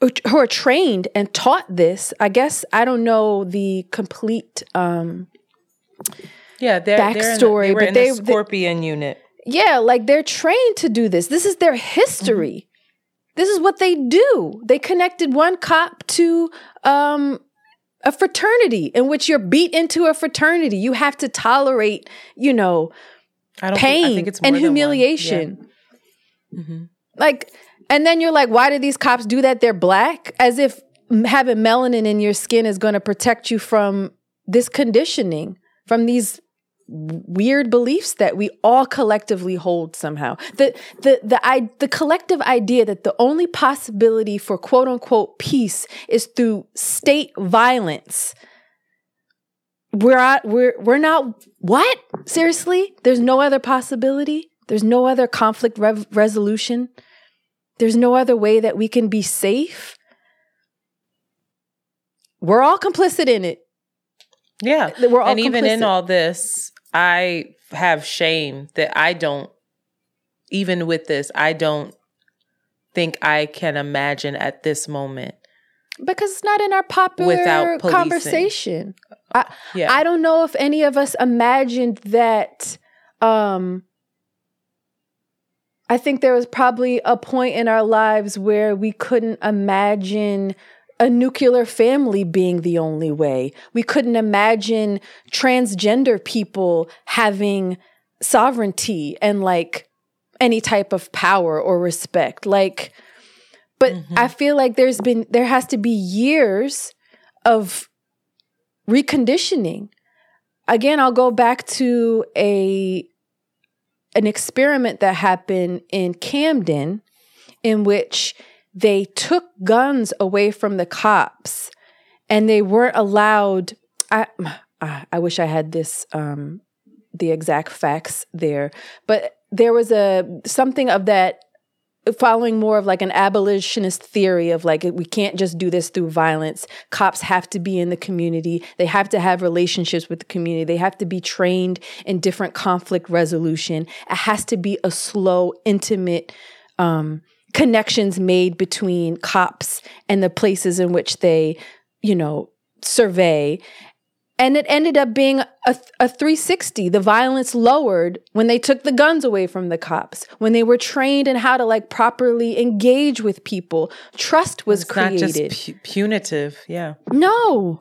who are trained and taught this. I guess i don't know the complete um Yeah, they're, they're in the, Backstory, they were but in they- the Scorpion unit. yeah like they're trained to do this. This is their history. This is what they do. They connected one cop to um a fraternity in which you're beat into a fraternity you have to tolerate you know I don't. think- I pain think it's and humiliation Yeah. Mhm. like and then you're like why do these cops do that they're black as if having melanin in your skin is going to protect you from this conditioning from these weird beliefs that we all collectively hold somehow. The the the I, the collective idea that the only possibility for quote unquote peace is through state violence. We're at, we're we're not what? Seriously? There's no other possibility? There's no other conflict rev- resolution? There's no other way that we can be safe? We're all complicit in it. Yeah, we're all and even in all this, I have shame that I don't. Even with this, I don't think I can imagine at this moment. because it's not in our popular Without policing. conversation I, Yeah, I don't know if any of us imagined that. Um, I think there was probably a point in our lives where we couldn't imagine a nuclear family being the only way. We couldn't imagine transgender people having sovereignty and like any type of power or respect. Like, but Mhm. I feel like there's been, there has to be years of reconditioning. Again, I'll go back to a an experiment that happened in Camden in which they took guns away from the cops and they weren't allowed I I wish I had this um the exact facts there, but there was a something of that following more of like an abolitionist theory of like we can't just do this through violence. Cops have to be in the community. They have to have relationships with the community. They have to be trained in different conflict resolution. It has to be a slow intimate um, connections made between cops and the places in which they you know survey. And it ended up being a, a 360 the violence lowered when they took the guns away from the cops when they were trained in how to like properly engage with people. Trust was it's not created. just pu- punitive. Yeah, no.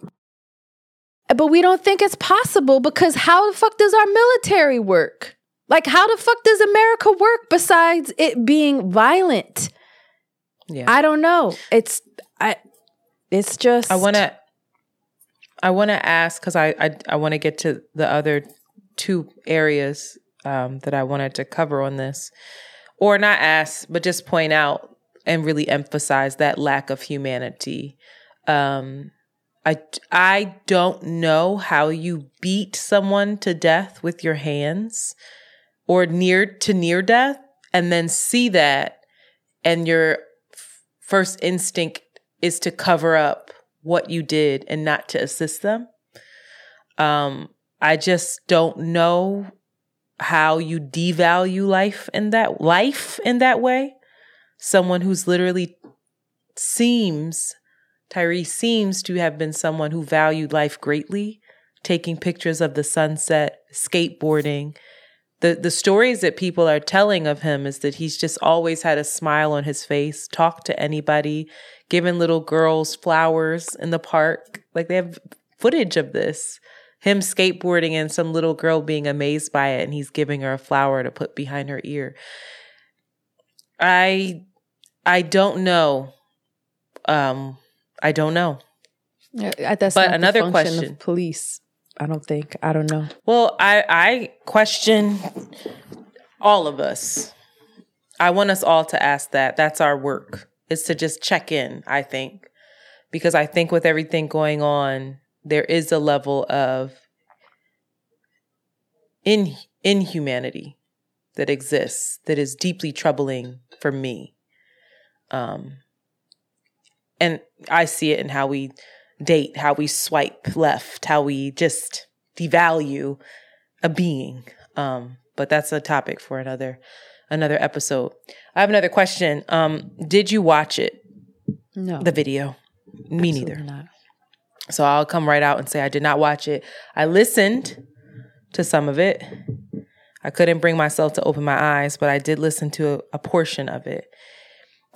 But we don't think it's possible because how the fuck does our military work like how the fuck does america work besides it being violent yeah. i don't know it's i it's just I want to. I want to ask because I I, I want to get to the other two areas um, that I wanted to cover on this, or not ask, but just point out and really emphasize that lack of humanity. Um, I, I don't know how you beat someone to death with your hands or near to near death and then see that and your f- first instinct is to cover up what you did and not to assist them. Um, I just don't know how you devalue life in that life in that way. Someone who's literally seems Tyre seems to have been someone who valued life greatly, taking pictures of the sunset, skateboarding. The the stories that people are telling of him is that he's just always had a smile on his face, talked to anybody, given little girls flowers in the park. Like they have footage of this. Him skateboarding and some little girl being amazed by it and he's giving her a flower to put behind her ear. I I don't know um I don't know. That's But not the another question. Of police. I don't think. I don't know. Well, I I question all of us. I want us all to ask that. That's our work. Is to just check in, I think. Because I think with everything going on, there is a level of in inhumanity that exists that is deeply troubling for me. Um and I see it in how we date, how we swipe left, how we just devalue a being. Um, but that's a topic for another another episode. I have another question. Um, did you watch it, No. the video? Me absolutely neither. Not. So I'll come right out and say I did not watch it. I listened to some of it. I couldn't bring myself to open my eyes, but I did listen to a, a portion of it.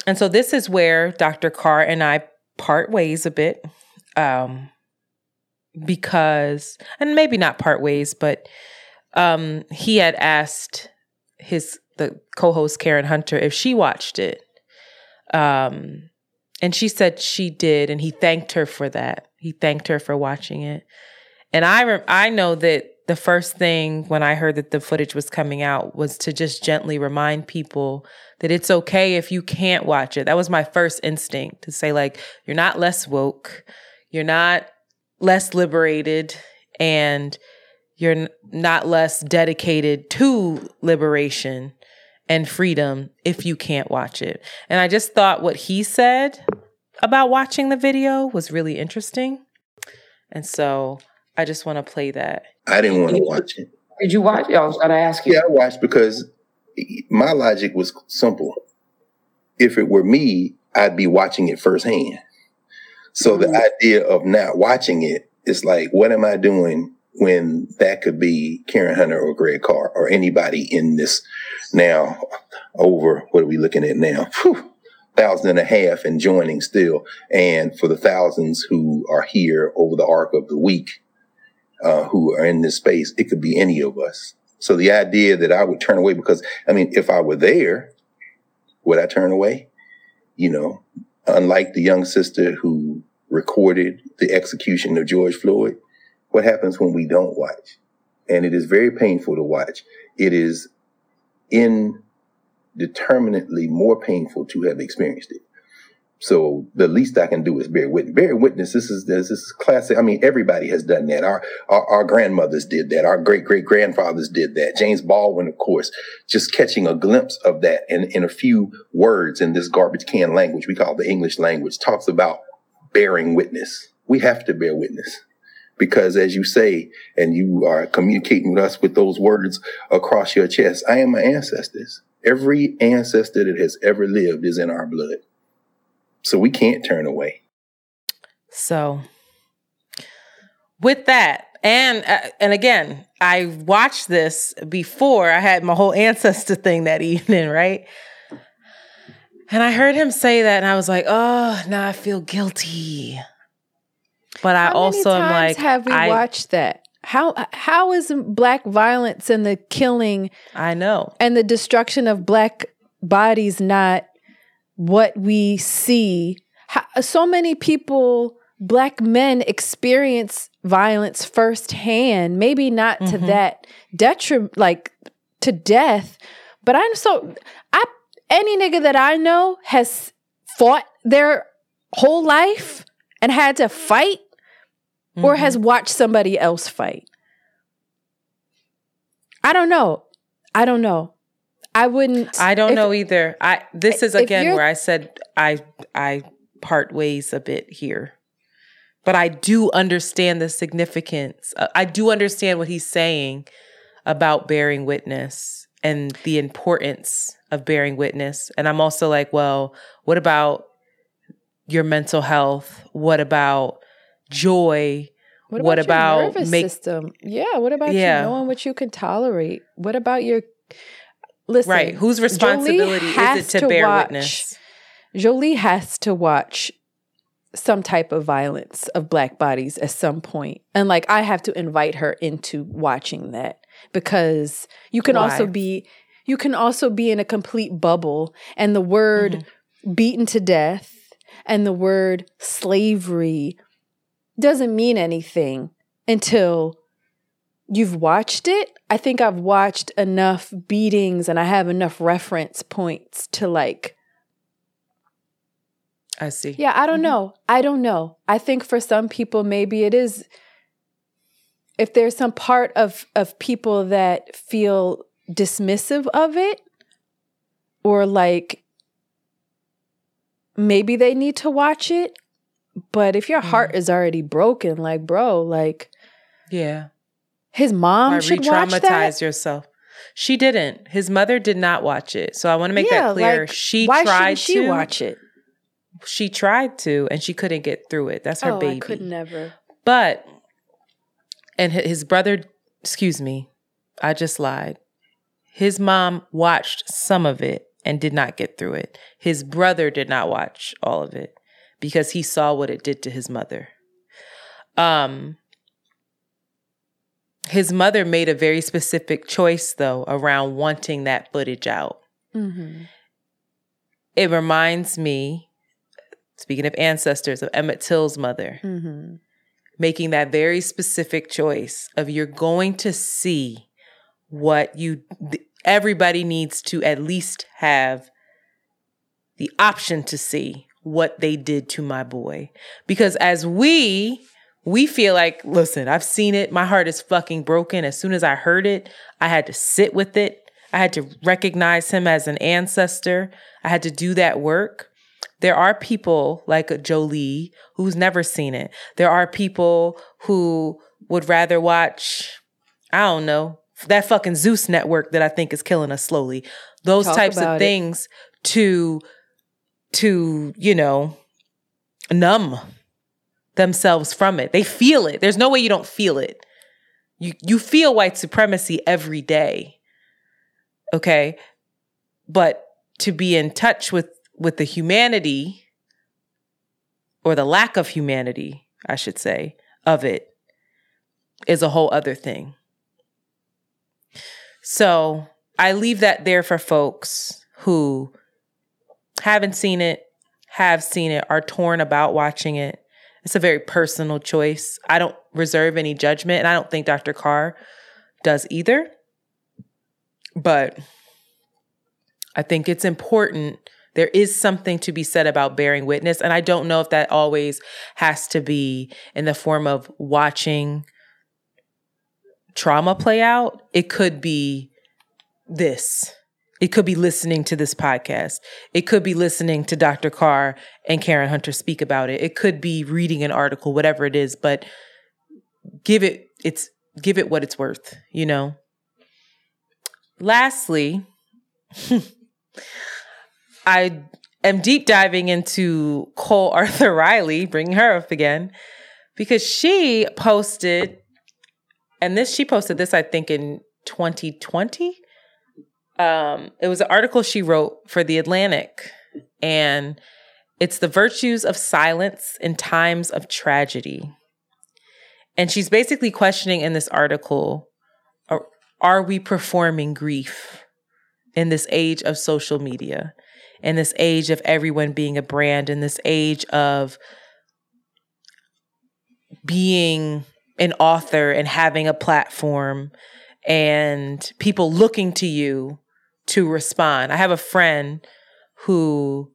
And so this is where Dr. Carr and I part ways a bit. Um, because, and maybe not part ways, but um, he had asked his the co-host Karen Hunter if she watched it. Um, and she said she did, and he thanked her for that. He thanked her for watching it. And I re- I know that the first thing when I heard that the footage was coming out was to just gently remind people that it's okay if you can't watch it. That was my first instinct to say like you're not less woke, you're not less liberated, and you're n- not less dedicated to liberation and freedom if you can't watch it. And I just thought what he said about watching the video was really interesting. And so I just want to play that. I didn't want to watch it. Did you watch it? I was going to ask you. Yeah, I watched because my logic was simple. If it were me, I'd be watching it firsthand. So Mhm. the idea of not watching it is like, what am I doing when that could be Karen Hunter or Greg Carr or anybody in this now over, what are we looking at now? Whew, thousand and a half and joining still. And for the thousands who are here over the arc of the week, uh, who are in this space, it could be any of us. So the idea that I would turn away because, I mean, if I were there, would I turn away? You know, unlike the young sister who recorded the execution of George Floyd, what happens when we don't watch? And it is very painful to watch. It is indeterminately more painful to have experienced it. So the least I can do is bear witness. Bear witness. This is this is classic. I mean, everybody has done that. Our our, our grandmothers did that. Our great great grandfathers did that. James Baldwin, of course, just catching a glimpse of that in in a few words in this garbage can language we call the English language talks about bearing witness. We have to bear witness because, as you say, and you are communicating with us with those words across your chest. I am my ancestors. Every ancestor that has ever lived is in our blood. So we can't turn away. So with that, and uh, and again, I watched this before I had my whole ancestor thing that evening, right? And I heard him say that, and I was like, "Oh, now I feel guilty." But I also am like, have we I, watched that? How how is black violence and the killing I know. and the destruction of black bodies not what we see? How, so many people, black men, experience violence firsthand. Maybe not to Mhm. that detriment, like to death. But I'm so any nigga that I know has fought their whole life and had to fight or Mhm. has watched somebody else fight. I don't know. I don't know. I wouldn't. I don't if- know either. I this is again where I said I I part ways a bit here. But I do understand the significance. uh, I do understand what he's saying about bearing witness and the importance of bearing witness. And I'm also like, well, what about your mental health? What about joy? What about, what your about nervous make- system? Yeah. What about Yeah. you knowing what you can tolerate? What about your listen? right. Whose responsibility is it to, bear watch- witness? Jolie has to watch some type of violence of black bodies at some point. And like I have to invite her into watching that because you can also be you can also be in a complete bubble and the word beaten to death and the word slavery doesn't mean anything until you've watched it. I think I've watched enough beatings and I have enough reference points to like I see. yeah, I don't Mhm. know. I don't know. I think for some people maybe it is if there's some part of of people that feel dismissive of it or like maybe they need to watch it, but if your heart mm. is already broken like bro, like Yeah. his mom Why should watch that. yourself? She didn't. His mother did not watch it. So I want to make Yeah, that clear. like, she Why tried she to watch it? She tried to, and she couldn't get through it. That's her oh, baby. I could never. But and his brother, excuse me, I just lied. His mom watched some of it and did not get through it. His brother did not watch all of it because he saw what it did to his mother. Um his mother made a very specific choice though around wanting that footage out. Mm-hmm. It reminds me speaking of ancestors of Emmett Till's mother. Mm-hmm. Making that very specific choice of you're going to see what you everybody needs to at least have the option to see what they did to my boy. Because as we we feel like listen i've seen it. My heart is fucking broken. As soon as i heard it i had to sit with it. I had to recognize him as an ancestor. I had to do that work there are people like Jolie who's never seen it. There are people who would rather watch, I don't know, that fucking Zeus network that I think is killing us slowly. Those Talk types of it. things to to, you know, numb themselves from it. They feel it. There's no way you don't feel it. You you feel white supremacy every day. Okay? But to be in touch with with the humanity or the lack of humanity, I should say, of it is a whole other thing. So I leave that there for folks who haven't seen it, have seen it, are torn about watching it. It's a very personal choice. I don't reserve any judgment, and I don't think Dr. Carr does either. But I think it's important. There is something to be said about bearing witness. And I don't know if that always has to be in the form of watching trauma play out. It could be this. It could be listening to this podcast. It could be listening to Dr. Carr and Karen Hunter speak about it. It could be reading an article, whatever it is, but give it it's give it what it's worth, you know. Lastly, I am deep diving into Cole Arthur Riley, bringing her up again, because she posted, and this she posted this I think in 2020. Um, it was an article she wrote for the Atlantic, and it's the virtues of silence in times of tragedy. And she's basically questioning in this article are, are we performing grief in this age of social media, in this age of everyone being a brand, in this age of being an author and having a platform and people looking to you to respond. I have a friend who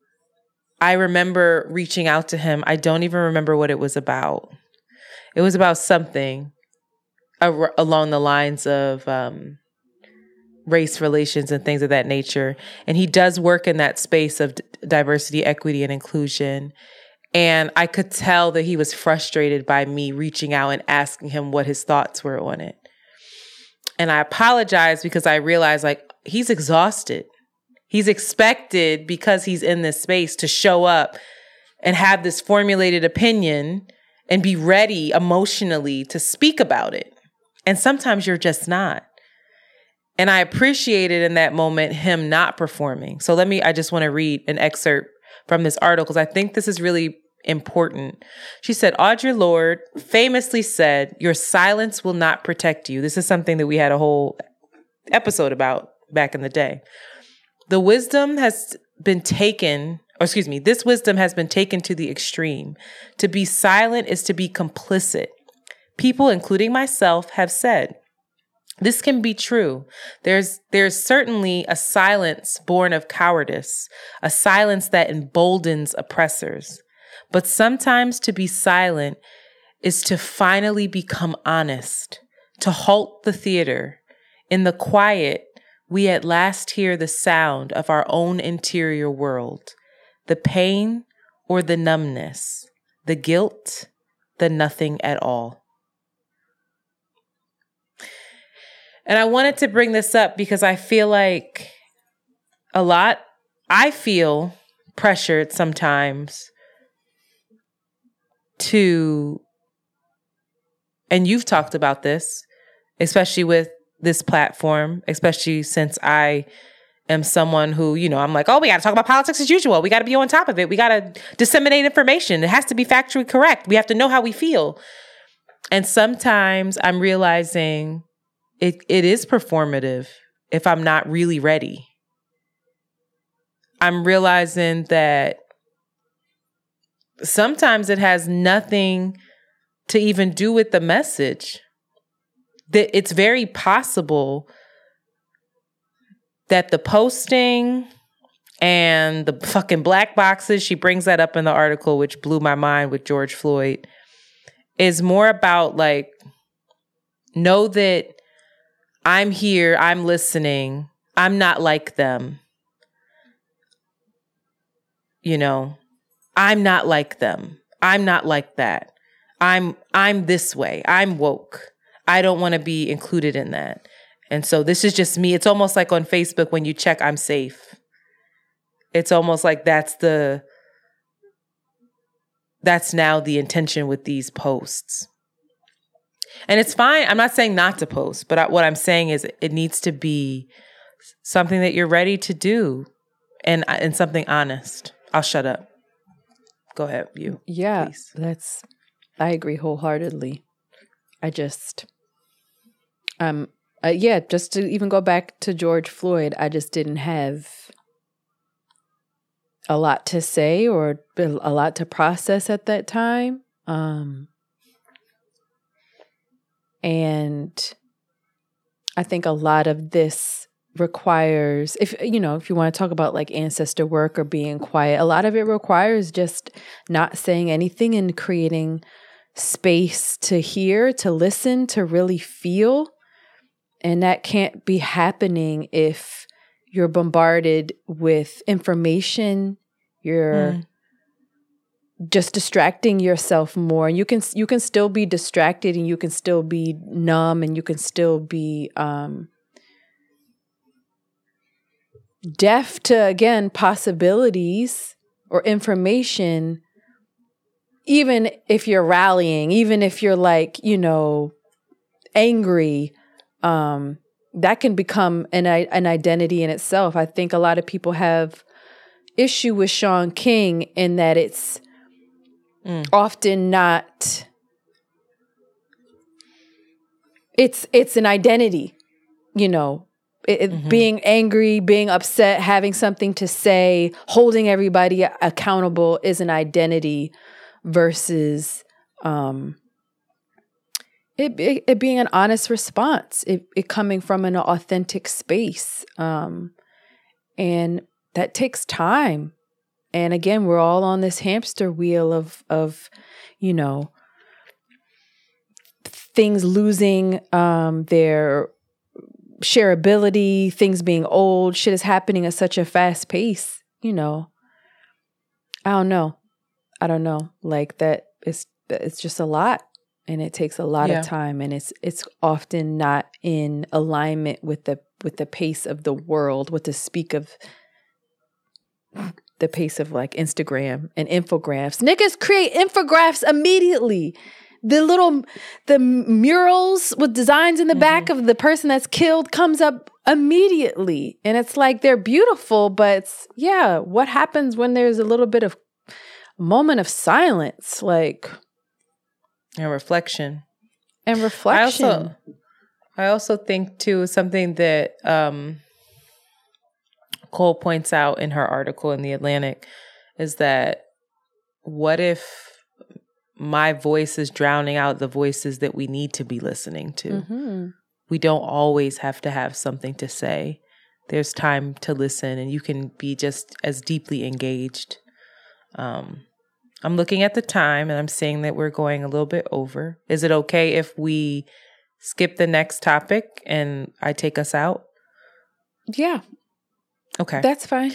I remember reaching out to him. I don't even remember what it was about. It was about something along the lines of um, race relations and things of that nature. And he does work in that space of d- diversity, equity, and inclusion. And I could tell that he was frustrated by me reaching out and asking him what his thoughts were on it. And I apologized because I realized like he's exhausted. He's expected because he's in this space to show up and have this formulated opinion and be ready emotionally to speak about it. And sometimes you're just not. And I appreciated in that moment him not performing. So let me, I just want to read an excerpt from this article because I think this is really important. She said, Audre Lorde famously said, Your silence will not protect you. This is something that we had a whole episode about back in the day. The wisdom has been taken, or excuse me, this wisdom has been taken to the extreme. To be silent is to be complicit. People, including myself, have said, this can be true. There's there's certainly a silence born of cowardice, a silence that emboldens oppressors. But sometimes to be silent is to finally become honest, to halt the theater. In the quiet, we at last hear the sound of our own interior world, the pain or the numbness, the guilt, the nothing at all. And I wanted to bring this up because I feel like a lot, I feel pressured sometimes to, and you've talked about this, especially with this platform, especially since I am someone who, you know, I'm like, oh, we got to talk about politics as usual. We got to be on top of it. We got to disseminate information. It has to be factually correct. We have to know how we feel. And sometimes I'm realizing it it is performative if I'm not really ready. I'm realizing that sometimes it has nothing to even do with the message. That it's very possible that the posting and the fucking black boxes, she brings that up in the article, which blew my mind with George Floyd, is more about like, know that I'm here, I'm listening, I'm not like them. You know, I'm not like them. I'm not like that. I'm I'm this way. I'm woke. I don't want to be included in that. And so this is just me. It's almost like on Facebook when you check I'm safe. It's almost like that's the that's now the intention with these posts. And it's fine. I'm not saying not to post, but I, what I'm saying is it needs to be something that you're ready to do and and something honest. I'll shut up. Go ahead, you. Yeah, please. that's I agree wholeheartedly. I just um uh, yeah, just to even go back to George Floyd, I just didn't have a lot to say or a lot to process at that time. Um and I think a lot of this requires if you know if you want to talk about like ancestor work or being quiet a lot of it requires just not saying anything and creating space to hear to listen to really feel. And that can't be happening if you're bombarded with information you're mm just distracting yourself more. And you can you can still be distracted and you can still be numb and you can still be um deaf to again possibilities or information even if you're rallying even if you're like you know angry um that can become an an identity in itself. I think a lot of people have issue with Shaun King in that it's mm. often not it's it's an identity you know it, mm-hmm. being angry being upset having something to say holding everybody accountable is an identity versus um it, it, it being an honest response it, it coming from an authentic space um and that takes time and again, we're all on this hamster wheel of of, you know, things losing um, their shareability, things being old, shit is happening at such a fast pace, you know. I don't know. I don't know. Like that it's it's just a lot and it takes a lot Yeah. of time and it's it's often not in alignment with the with the pace of the world, what to speak of the pace of like Instagram and infographics. Niggas create infographics immediately. The little the murals with designs in the back of the person that's killed comes up immediately. And it's like they're beautiful, but yeah, what happens when there's a little bit of moment of silence like And reflection. and reflection. I also I also think too something that um Cole points out in her article in the Atlantic is that what if my voice is drowning out the voices that we need to be listening to? Mhm. We don't always have to have something to say. There's time to listen and you can be just as deeply engaged. Um I'm looking at the time and I'm seeing that we're going a little bit over. Is it okay if we skip the next topic and I take us out? Yeah, Okay. that's fine.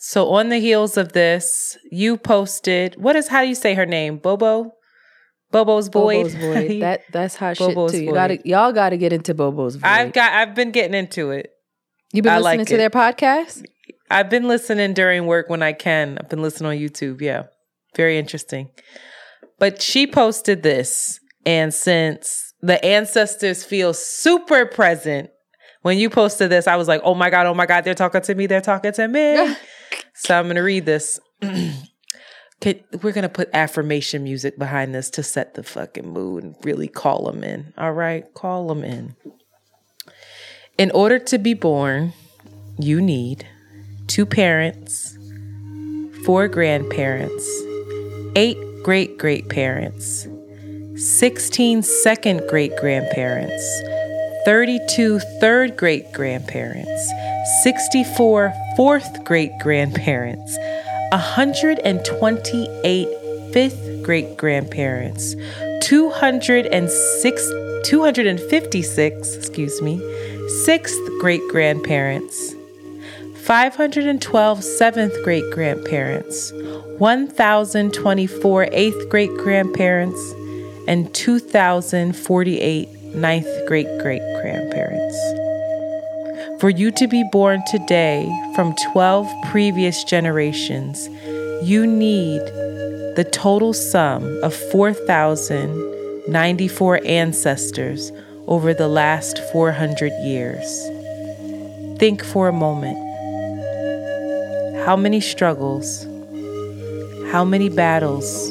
so on the heels of this, you posted what is how do you say her name? Bobo? Bobo's Void. Bobo's void. That that's hot Bobo's shit too. You gotta, y'all gotta get into Bobo's void. I've got I've been getting into it. You've been I listening like to it. their podcast? I've been listening during work when I can. I've been listening on YouTube. Yeah. Very interesting. But she posted this. And since the ancestors feel super present, when you posted this, I was like, oh my God, oh my God, they're talking to me. They're talking to me. so I'm going to read this. Okay, we're going to put affirmation music behind this to set the fucking mood and really call them in. All right. Call them in. In order to be born, you need two parents, four grandparents, eight great great parents, 16 second great grandparents, 32 third great grandparents, 64 fourth great grandparents, 128 fifth great grandparents, 206 256, excuse me, sixth great grandparents, 512 seventh great grandparents, 1,024 eighth great grandparents, and 2,048 ninth great great grandparents. For you to be born today from 12 previous generations, you need the total sum of 4,094 ancestors over the last 400 years. Think for a moment. How many struggles? How many battles?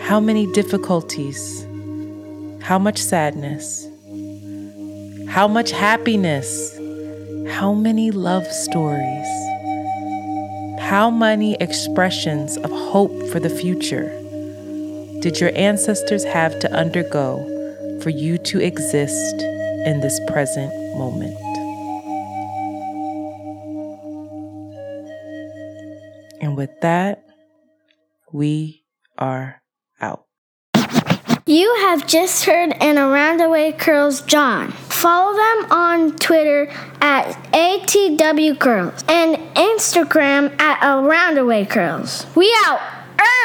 How many difficulties? How much sadness? How much happiness? How many love stories? How many expressions of hope for the future did your ancestors have to undergo for you to exist in this present moment? And with that, we are. You have just heard an Around the Way Curls John. Follow them on Twitter at ATW Curls and Instagram at Around the Way Curls. We out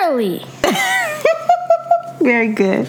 early. Very good.